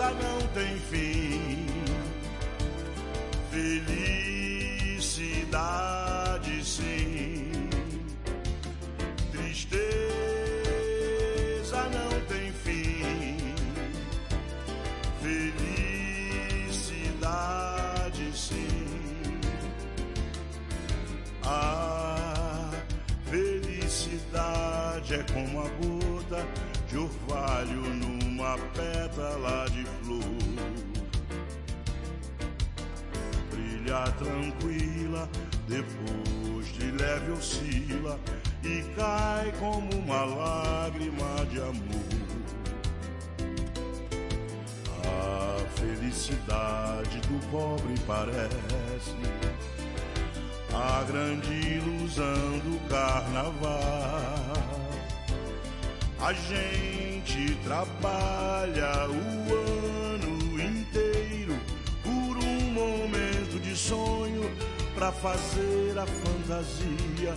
Tristeza não tem fim. Pobre parece a grande ilusão do carnaval. A gente trabalha o ano inteiro por um momento de sonho pra fazer a fantasia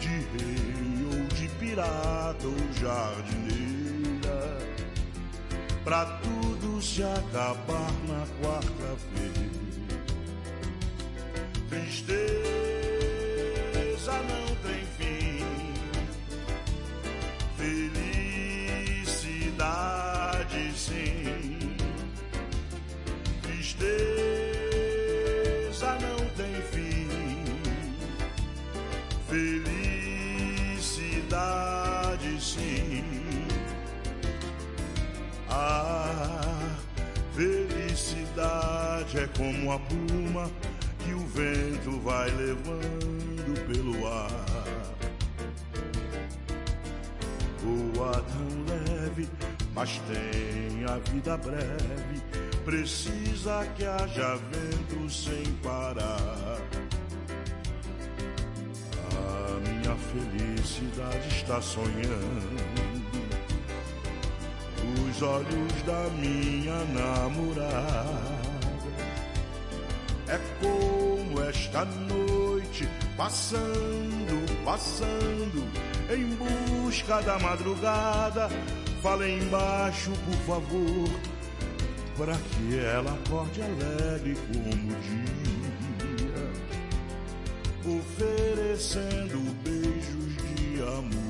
de rei ou de pirata ou jardineira. Pra tudo se acabar é como a pluma que o vento vai levando pelo ar. Voa tão leve, mas tem a vida breve. Precisa que haja vento sem parar. A minha felicidade está sonhando. Os olhos da minha namorada. Noite, passando, passando, em busca da madrugada. Fala embaixo, por favor, para que ela acorde alegre como o dia, oferecendo beijos de amor.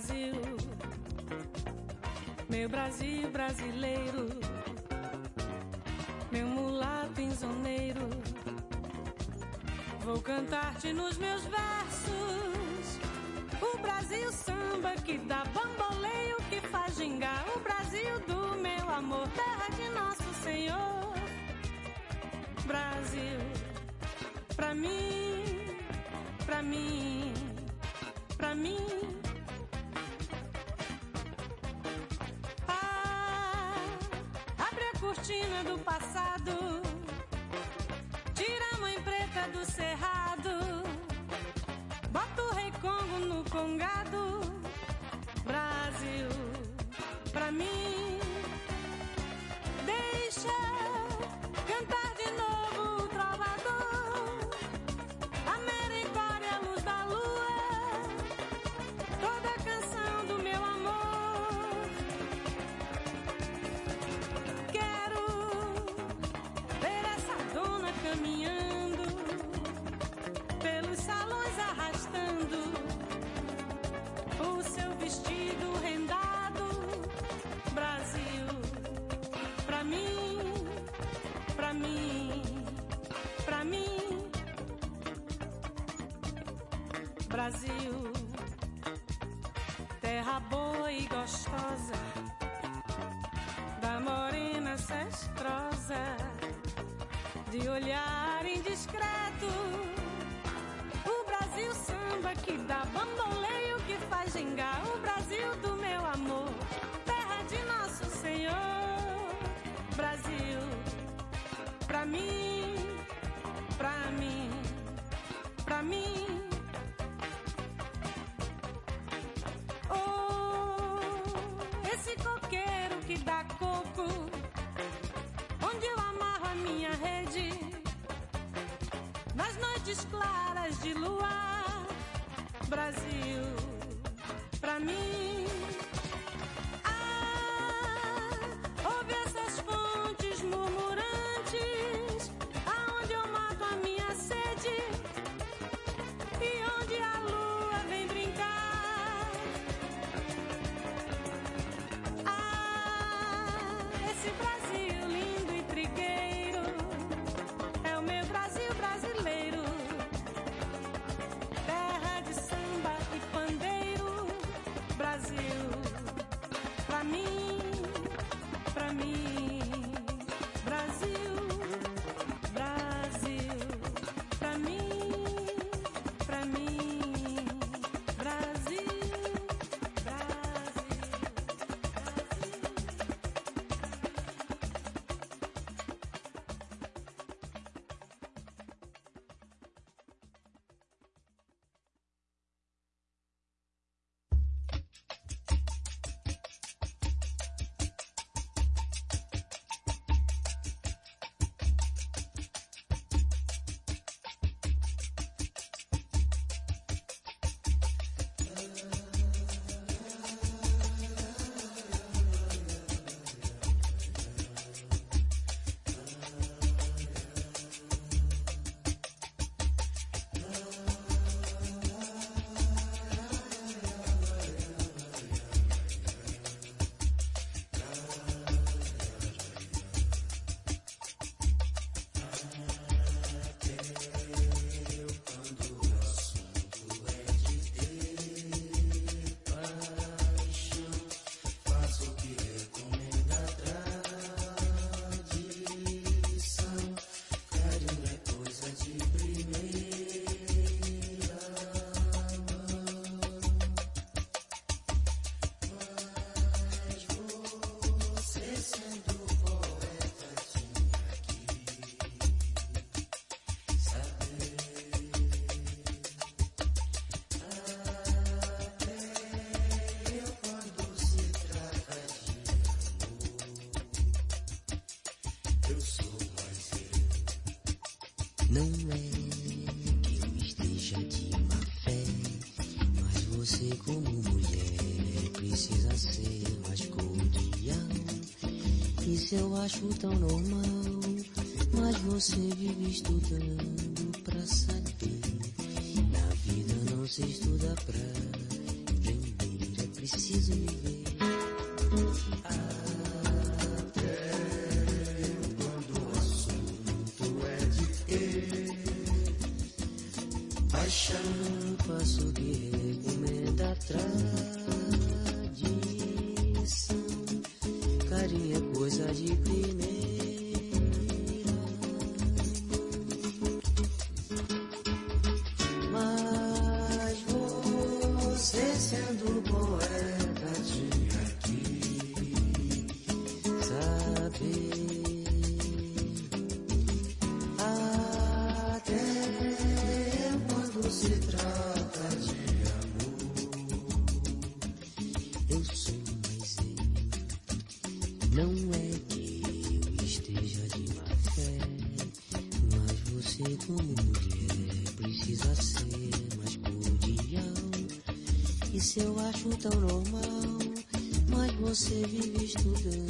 Brasil, meu Brasil brasileiro, meu mulato insoneiro. Vou cantar-te nos meus versos. O Brasil samba que dá bamboleio, que faz gingar. O Brasil do meu amor, terra de nosso Senhor. Brasil, pra mim olhar indiscreto. O Brasil samba que dá bamboleio que faz gingar Não é que eu esteja de má fé, mas você como mulher precisa ser mais cordial. Isso eu acho tão normal, mas você vive estudando pra saber. Na vida não se estuda pra vender, é preciso viver. Shanpasu eu acho tão normal mas você vive estudando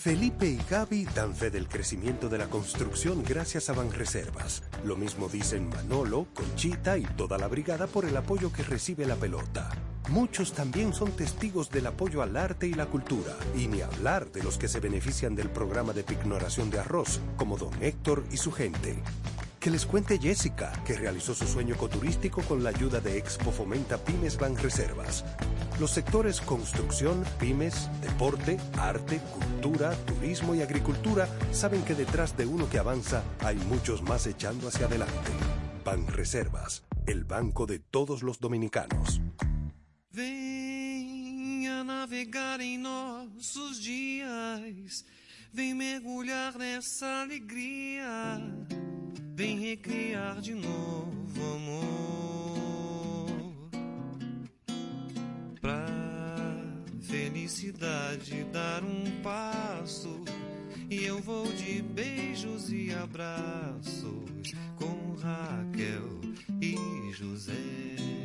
Felipe y Gaby dan fe del crecimiento de la construcción gracias a Banreservas. Lo mismo dicen Manolo, Conchita y toda la brigada por el apoyo que recibe la pelota. Muchos también son testigos del apoyo al arte y la cultura, y ni hablar de los que se benefician del programa de pignoración de arroz, como don Héctor y su gente. Que les cuente Jessica, que realizó su sueño ecoturístico con la ayuda de Expo Fomenta Pymes Banreservas. Los sectores construcción, pymes, deporte, arte, cultura, turismo y agricultura saben que detrás de uno que avanza hay muchos más echando hacia adelante. Banreservas, el banco de todos los dominicanos. Venha navegar em nossos dias, vem mergulhar nessa alegria, vem recriar de novo amor. Felicidade dar um passo, e eu vou de beijos e abraços com Raquel e José.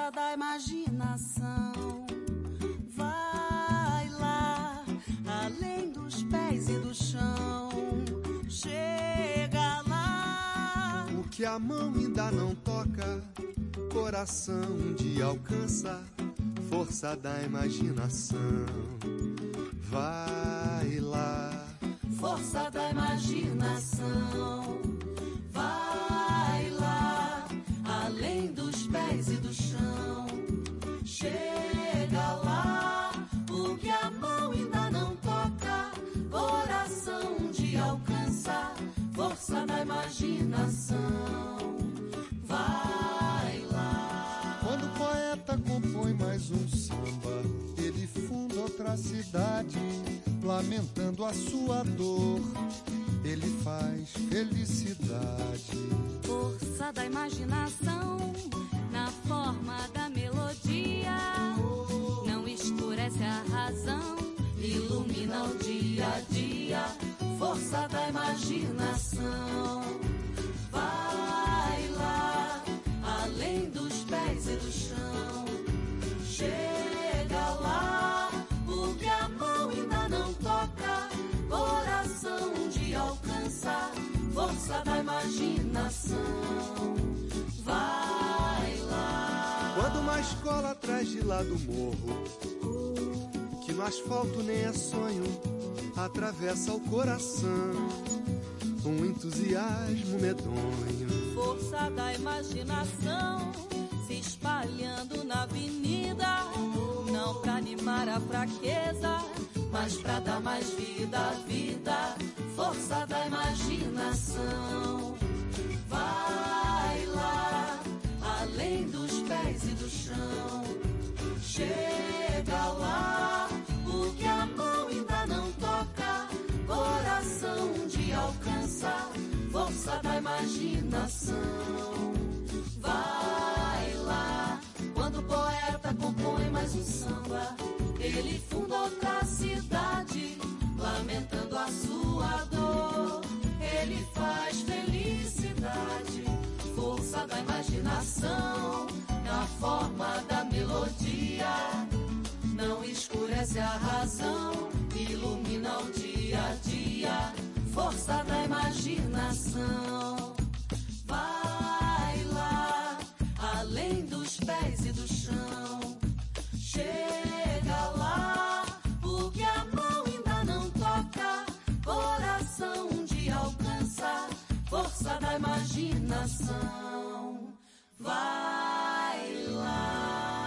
força da imaginação. Vai lá, além dos pés e do chão. Chega lá. O que a mão ainda não toca, coração um dia alcança. Força da imaginação. a sua dor. asfalto nem é sonho, atravessa o coração. Um entusiasmo medonho. Força da imaginação se espalhando na avenida. Não pra animar a fraqueza, mas pra dar mais vida à vida. Força da imaginação. mundo, outra cidade, lamentando a sua dor. Ele faz felicidade, força da imaginação, na forma da melodia. Não escurece a razão, ilumina o dia a dia, força da imaginação. Vai lá, além dos pés e do chão. Chega A imaginação. Vai lá.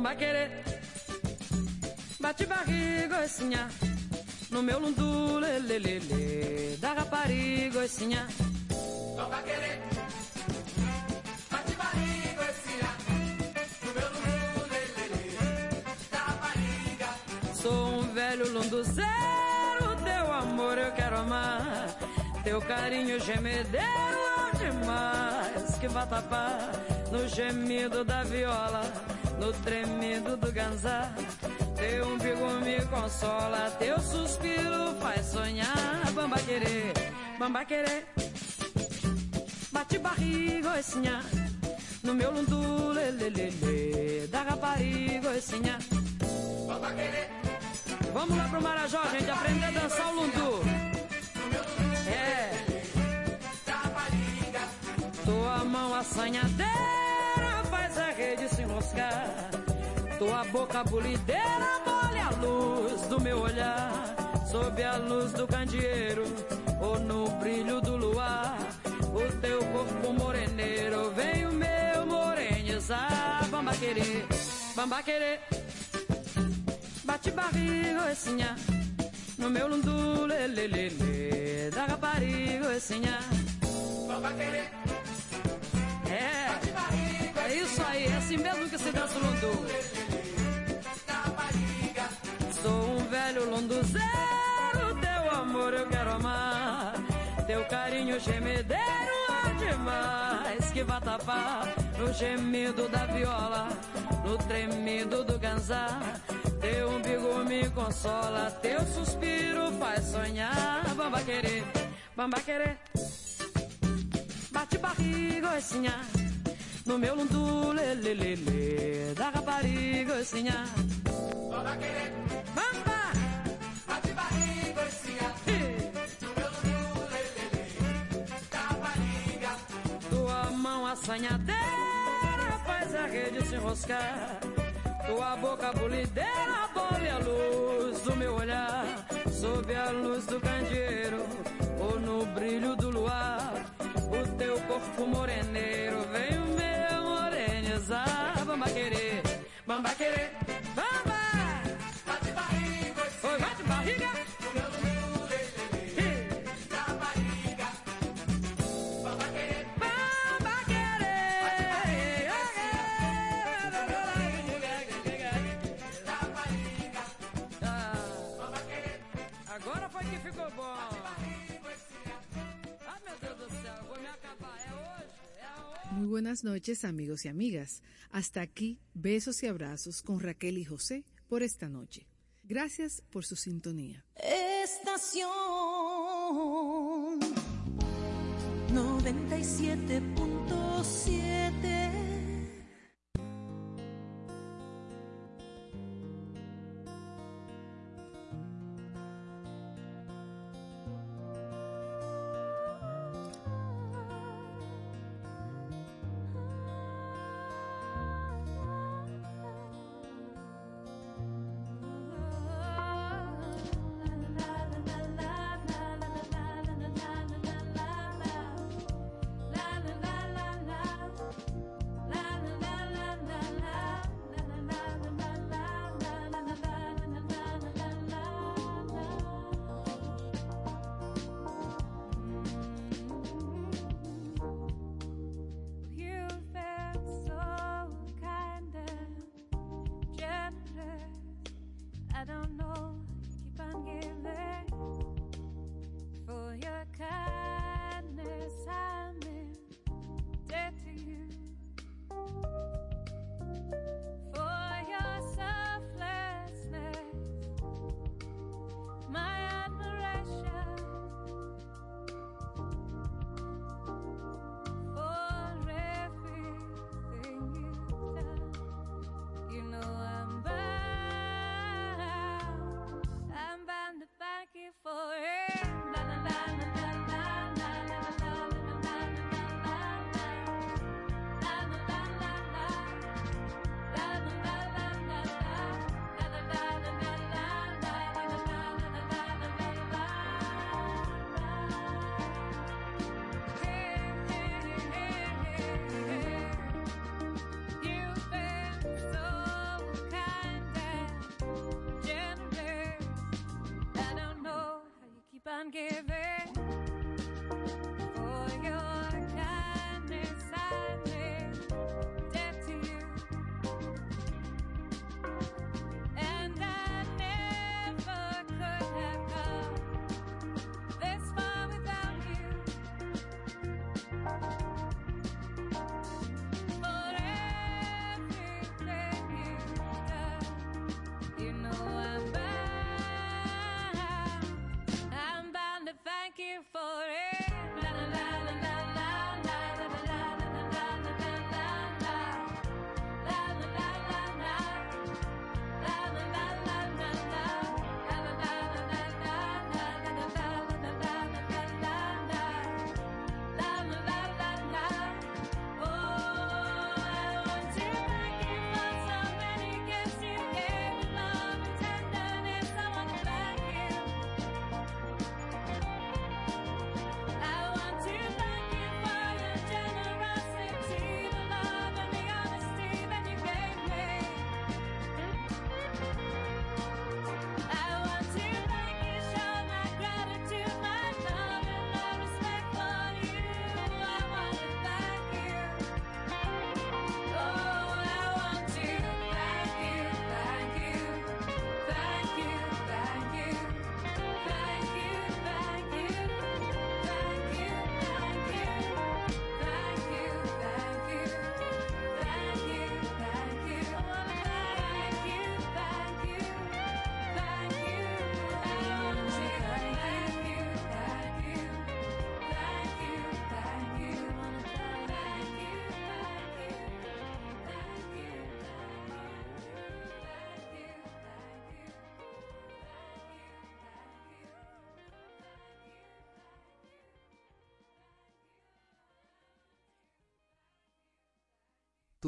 Vamos querer. Bate barriga, assim, oicinha. No meu lundu, lê, lê, lê, Da assim, assim, rapariga, oicinha. Vamos querer. Sou um velho lunduzeiro, teu amor eu quero amar. Teu carinho gemedeiro é demais que vai no gemido da viola no tremendo do ganzar. Teu umbigo me consola, teu suspiro faz sonhar. Bamba querer, bamba querer, bate barriga, oi sinha. No meu lundu, lelelele, da rapariga, oi sinha. Bamba querer. Vamos lá pro Marajó, bate gente, aprender a dançar o lundu. É. Tua mão assanhada pescar. Tua boca bulideira molha a luz do meu olhar. Sob a luz do candeeiro ou no brilho do luar. O teu corpo moreneiro vem o meu morenizar. Bamba querer, bamba querer. Bate barriga, essinha. No meu lundu, lelelele. Da rapariga, essinha. Bamba querer. É. Bate barriga é isso aí, é assim mesmo que se dança o lundu. Sou um velho lunduzeiro, teu amor eu quero amar. Teu carinho gemedeiro é demais que vai tapar no gemido da viola, no tremido do ganzá. Teu umbigo me consola, teu suspiro faz sonhar. Bamba querer, bamba querer. Bate barriga, oicinha. No meu lundu, lelelele, da rapariga, oicinha. Bamba querer. Bamba! Bate barriga, oicinha. No meu lundu, lelele, da rapariga. Tua mão assanhadeira faz a rede se enroscar. Tua boca bulideira bolha a luz do meu olhar. Sob a luz do candeeiro ou no brilho do luar. O teu corpo moreneiro vem morenizar. Bamba querer, bamba querer, buenas noches amigos y amigas. Hasta aquí besos y abrazos con Raquel y José por esta noche. Gracias por su sintonía. Estación 97.7 I'm gay. give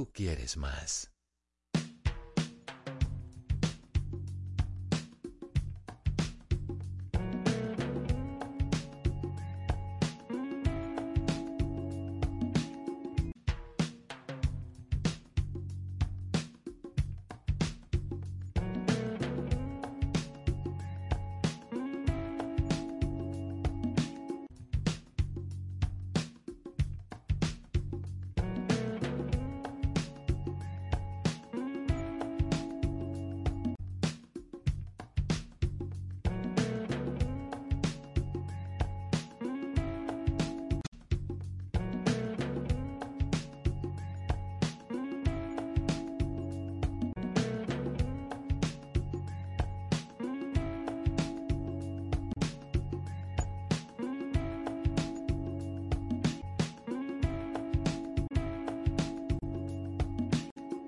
tú quieres más.